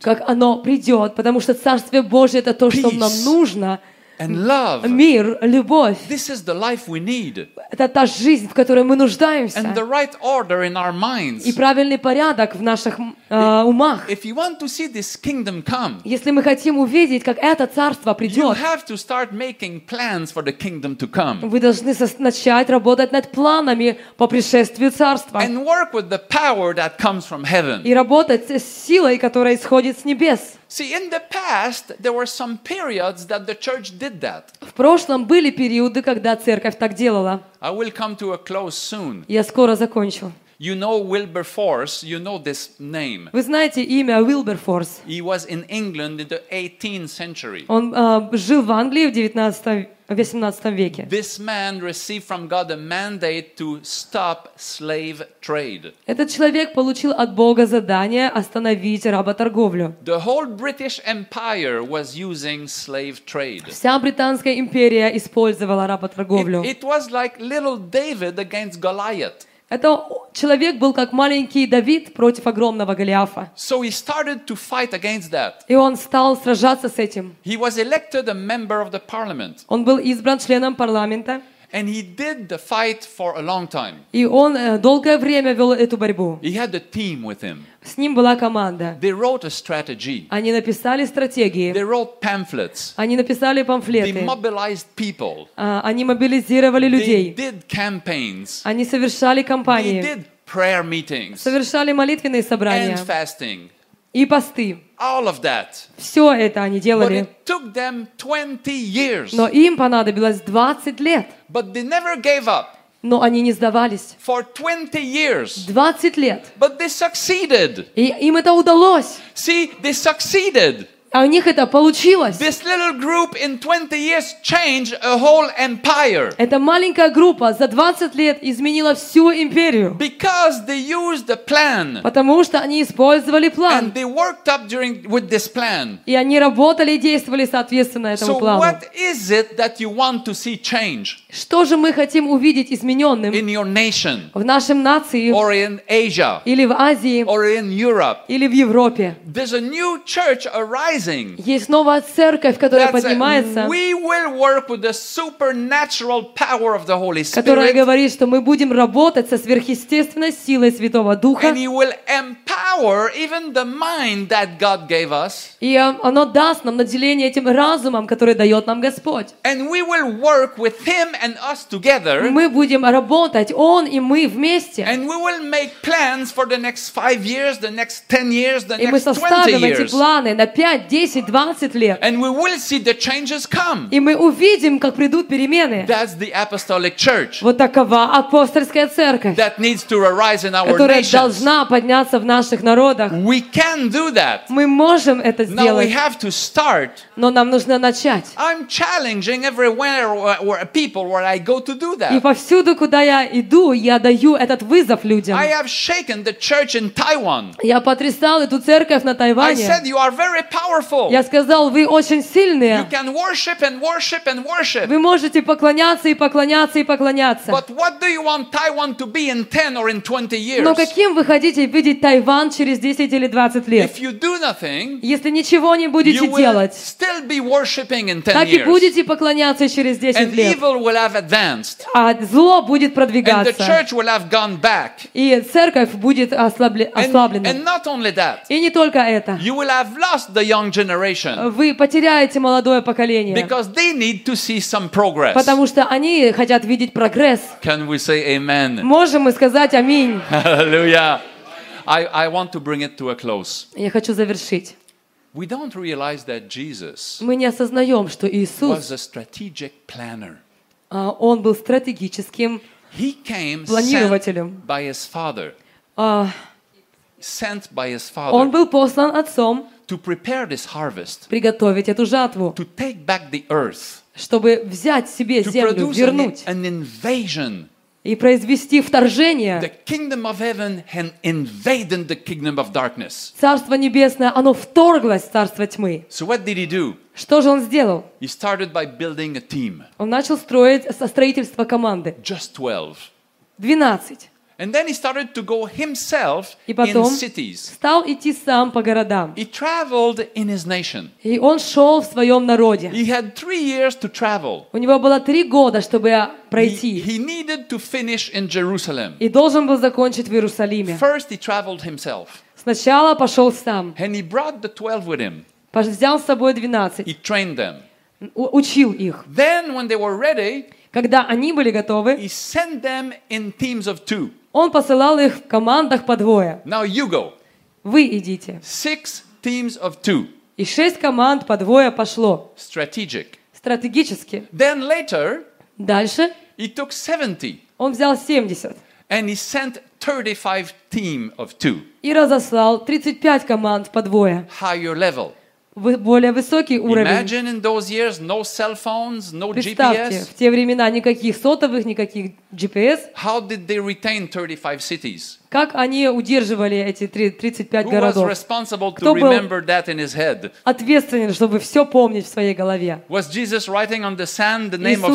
как оно придет, потому что Царствие Божие это то, что нам нужно. And love. Мир, любовь. This is the life we need. Это та жизнь, в которой мы нуждаемся. And the right order in our И minds. правильный порядок в наших э, умах. If you want to see this kingdom come, Если мы хотим увидеть, как это царство you придет, have to start making plans for the kingdom to come. вы должны начать работать над планами по пришествию царства And work with the power that comes from heaven. и работать с силой, которая исходит с небес. See, in the past, there were some periods that the church did that. В прошлом были периоды, когда церковь так делала. I will come to a close soon. Я скоро закончу. You know Wilberforce, you know this name. Вы знаете имя Уилберфорс. He was in England in the 18th century. Он а, жил в Англии в 19 18 веке. This man received from God a mandate to stop slave trade. Этот человек получил от Бога задание остановить работорговлю. The whole British Empire was using slave trade. Вся Британская империя использовала работорговлю. It, it was like little David against Goliath. Это человек был как маленький Давид против огромного Голиафа. So he started to fight against that. И он стал сражаться с этим. He was elected a member of the parliament. Он был избран членом парламента. And he did the fight for a long time. И он э, долгое время вел эту борьбу. He had a team with him. С ним была команда. They wrote a strategy. Они написали стратегии. They wrote pamphlets. Они написали They памфлеты. mobilized people. А, Они мобилизировали They людей. did campaigns. Они совершали They кампании. did prayer meetings Совершали молитвенные and собрания. fasting. И посты. All of that. Все это они But делали. it took them 20 years. Но им понадобилось 20 лет. But they never gave up Но они не сдавались. for 20 years. 20 лет. But they succeeded. И им это удалось. See, they succeeded. А у них это получилось. This little group in 20 years changed a whole empire Эта маленькая группа за 20 лет изменила всю империю. because they used the plan Потому что они использовали and план. they worked up during with this plan. И они работали и действовали соответственно этому So плану. what is it that you want to see change Что же мы хотим увидеть измененным in your nation в нашем нации or in Asia или в Азии or in Europe? или в Европе? There's a new church arising. Есть новая церковь, которая поднимается, we will work with the supernatural power of the Holy которая говорит, что мы будем работать со сверхъестественной силой Святого Духа, and He will empower even the mind that God gave us. И э, оно даст нам наделение этим разумом, который дает нам Господь. and we will work with Him and us together. Мы будем работать, Он и мы вместе. and we will make plans for the next five years, the next 10 years, the И мы next 20 составим эти планы на 5, 10, 20 лет. And we will see the changes come. И мы увидим, как придут перемены. That's the apostolic church Вот такова апостольская церковь, that needs to arise in our которая nations. должна подняться в наших народах. We can do that. Мы можем это Now we сделать, have to start. но нам нужно начать. I'm challenging everywhere where, people where I go to do И that. повсюду, куда я иду, я даю этот вызов людям. I have shaken the church in Taiwan. Я потрясал эту церковь на I Тайване. said, You are very powerful. Я сказал, вы очень You сильные. can worship and worship and worship. Вы можете поклоняться и поклоняться и поклоняться. But what do you want Taiwan to be in 10 or in 20 years? Но каким вы хотите видеть Тайван через 10 или 20 лет? If you do nothing, Если ничего не you будете will делать, still be worshiping in 10 так и будете поклоняться через 10 And лет. evil will have advanced. А зло будет And the продвигаться. church will have gone back. И церковь будет ослабле- And, ослаблена. and not only that, И не только это. you will have lost the young generation Вы потеряете молодое поколение, because they need to see some progress. потому что они хотят видеть прогресс. Can we say amen? Можем мы сказать аминь. Hallelujah. I, I want to bring it to a close. Я хочу завершить. We don't realize that Jesus Мы не осознаем, что was Иисус, a strategic planner. а, Он был стратегическим He came sent планирователем. by his father, А, sent by his Он father был послан Отцом to prepare this harvest, приготовить эту жатву, to take back the earth, чтобы взять себе to землю, produce an, вернуть an invasion. и произвести The вторжение. kingdom of heaven had invaded the kingdom of darkness. Царство Небесное, оно вторглось в Царство Тьмы. So what did he do? Что же он сделал? He started by building a team, Он начал строить со строительства команды. just 12. 12. And then he started to go himself И in потом cities. стал идти сам по городам. He traveled in his nation. И он шел в своем народе. He had three years to travel. У него было три года, чтобы He, пройти. he needed to finish in Jerusalem. И должен был закончить в Иерусалиме. First, he traveled himself, Сначала пошел сам. and he brought the 12 with him. Пош- Взял с собой 12. He trained them. у- Учил их. Then, when they were ready, Когда они были готовы, he sent them in teams of two. Он посылал их в командах по двое. Now you go. Вы идите. Six teams of two. И шесть команд по двое пошло. Strategic. Стратегически. Then later, Дальше he took 70 он взял 70. and he sent 35 team of two, и разослал 35 команд по двое. higher level. Более высокий уровень. Imagine in those years, no cell phones, no Представьте, GPS. в те времена никаких сотовых, никаких GPS. How did they retain 35 cities? Как они удерживали эти три- 35 Who was городов? Кто был- remember that in his head? Ответственен, чтобы все помнить в своей голове. Иисус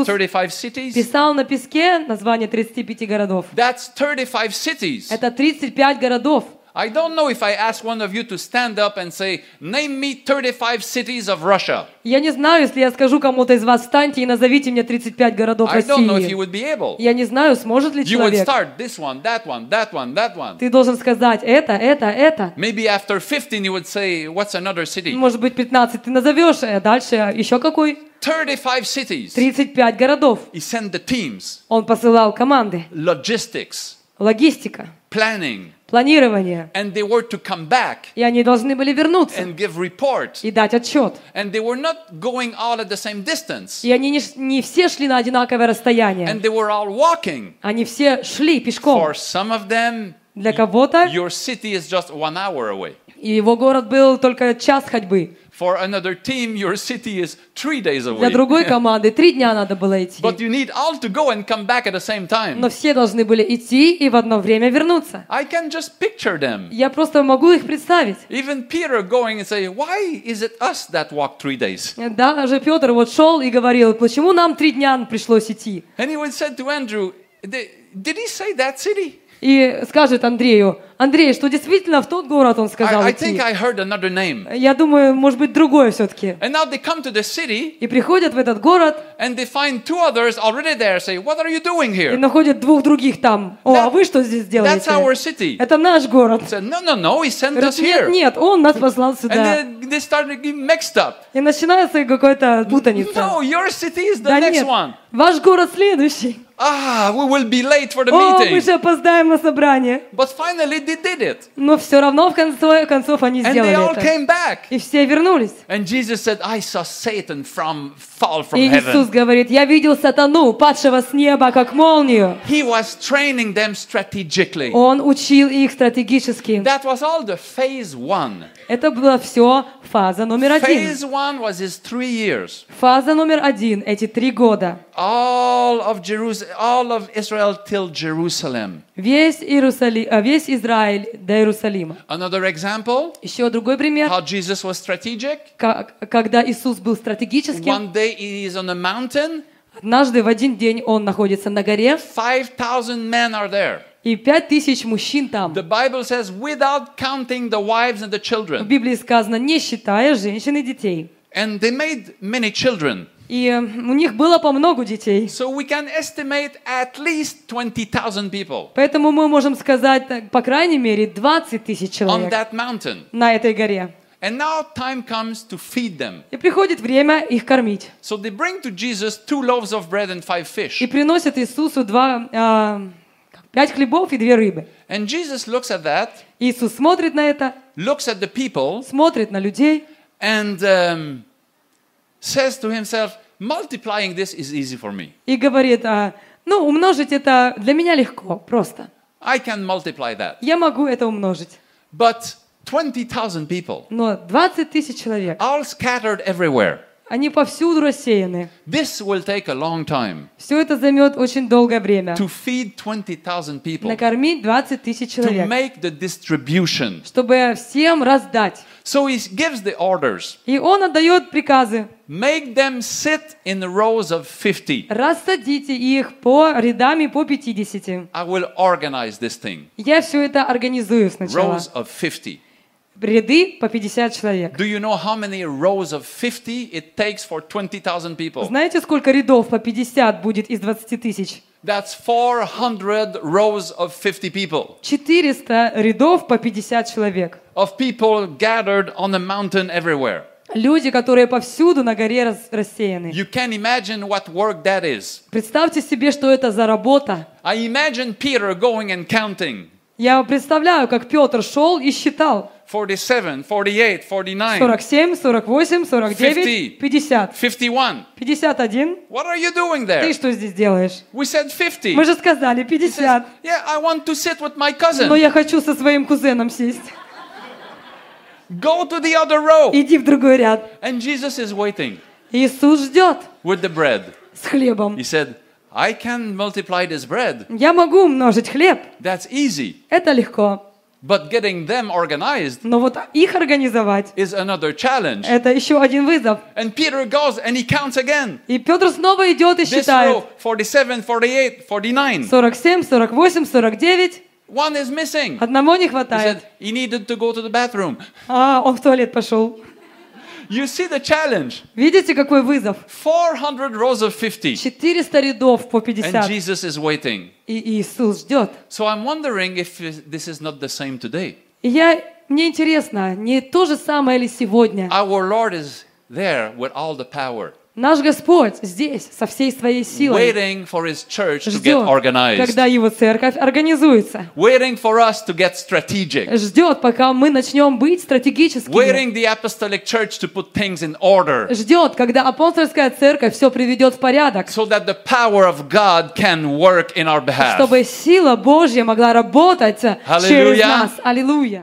35 cities? Писал на песке название 35 городов. That's 35 cities. Это 35 городов. I don't know if I ask one of you to stand up and say, Name me 35 cities of Russia. Я не знаю, если я скажу кому-то из вас, встаньте и назовите мне 35 городов I don't know if России. you would be able. Я не знаю, сможет ли You would человек. start this one, that one, that one, that one. Ты должен сказать это, это, это. Maybe after 15 you would say, What's another city? Может быть, 15 ты назовешь, а дальше еще какой? 35 cities. 35 городов. He sent the teams, Он посылал команды. logistics, Логистика, planning, планирование. and they were to come back И они должны были вернуться and give report. и дать отчет. And they were not going all at the same distance. И они не, не все шли на одинаковое расстояние. And they were all walking. Они все шли пешком. For some of them, Для кого-то your city is just one hour away. И его город был только час ходьбы. For another team, your city is three days Для away. другой команды три дня надо было идти. But you need all to go and come back at the same time. Но все должны были идти и в одно время вернуться. I can just picture them. Я просто могу их представить. Even Peter going and say, Why is it us that walk three days? Да, даже Петр вот шел и говорил, почему нам три дня пришлось идти? And he would say to Andrew, did he say that city? И скажет Андрею, Андрей, что действительно в тот город он сказал I, I think I heard another name. Я думаю, может быть, другое все-таки. And now they come to the city И приходят в этот город and they find two others already there. Say, What are you doing и находят двух других там. О, That- а вы что здесь That's our делаете? city. Это наш город. Said, No, no, no, he sent Говорят, us нет, here. нет, он нас послал And сюда. then they started getting mixed up. И начинается какая-то путаница. No, your city is the Да next нет, one. ваш город следующий. Ah, we will be late for the О, мы meeting. же опоздаем на собрание. But finally they did it. Но все равно в конце концов они And they сделали all это. came back. И все вернулись. And Jesus said, I saw Satan from fall from И Иисус heaven. говорит, я видел сатану, падшего с неба, как молнию. He was training them strategically. Он учил их стратегически. That was all the phase one. Это была все фаза номер один. Phase one was his three years. Фаза номер один, эти три года. All of Jerusalem, all of Israel till Jerusalem. Весь, Иерусалим, а, весь Израиль до Иерусалима. Another example, Еще другой пример, how Jesus was strategic. ка- когда Иисус был стратегическим. One day he is on a mountain, Однажды в один день он находится на горе, 5,000 men are there. и пять тысяч мужчин там. The Bible says, without counting the wives and the В children. Библии сказано, не считая женщин и детей. And they made many children. И э, у них было по много детей. So we can estimate at least 20,000 people Поэтому мы можем сказать, так, по крайней мере, 20 тысяч on человек that mountain. на этой горе. And now time comes to feed them. И приходит время их кормить. So they bring to Jesus two loaves of bread and five И fish. приносят Иисусу два, а, пять хлебов и две рыбы. And Jesus looks at that, Иисус смотрит на это, looks at the people, смотрит на людей and um, says to himself, multiplying this is easy for me. и говорит, а, ну, умножить это для меня легко, просто. I can multiply that. Я могу это умножить. But 20,000 people, Но 20 тысяч человек, all scattered everywhere. Они повсюду рассеяны. This will take a long time Все это займет очень долгое время. to feed 20,000 people, Накормить 20 тысяч to человек, make the distribution. чтобы всем раздать. So he gives the orders. И он отдает приказы. Make them sit in rows of 50. Рассадите их по рядами по 50. I will organize this thing. Я все это организую сначала. Rows of 50. Ряды по 50 человек. Do you know how many rows of 50 it takes for 20,000 people? Знаете, сколько рядов по 50 будет из 20 тысяч? That's 400 rows of 50 people. 400 рядов по 50 человек. Of people gathered on a mountain everywhere. Люди, которые повсюду на горе рас- рассеяны. You can imagine what work that is. Представьте себе, что это за работа. I imagine Peter going and counting. Я представляю, как Петр шел и считал. 47, 48, 49, 47, 48, 49, 50. 51. 51. What are you doing Ты there? что здесь делаешь? We said 50. Мы же сказали 50. Yeah, I want to sit with my Но cousin. я хочу со своим кузеном сесть. Go to the other row. Иди в другой ряд. And Jesus is waiting Иисус ждет with the bread. с хлебом. He said, I can multiply this bread. Я могу умножить хлеб. That's easy. Это легко. But getting them organized Но вот их организовать, is another challenge. это еще один вызов. And Peter goes and he counts again. И Петр снова идет и This считает. row, 47, 48, 49. 47, 48, 49. One is missing. Одного не He хватает. said he needed to go to the bathroom. А, он в туалет пошел. You see the challenge. Видите, какой вызов? 400 rows of 50. 400 рядов по And 50. Jesus is waiting. И Иисус ждет. So I'm wondering if this is not the same today. И я, мне интересно, не то же самое ли сегодня? Our Lord is there with all the power, Наш Господь здесь со всей своей силой waiting for His church to get organized, когда Его церковь организуется. waiting for us to get strategic, Ждет, пока мы начнем быть стратегическими. waiting the apostolic church to put things in order Ждет, когда апостольская церковь все приведет в порядок, so that the power of God can work in our behalf. чтобы сила Божья могла работать через Аллилуйя. нас. Аллилуйя.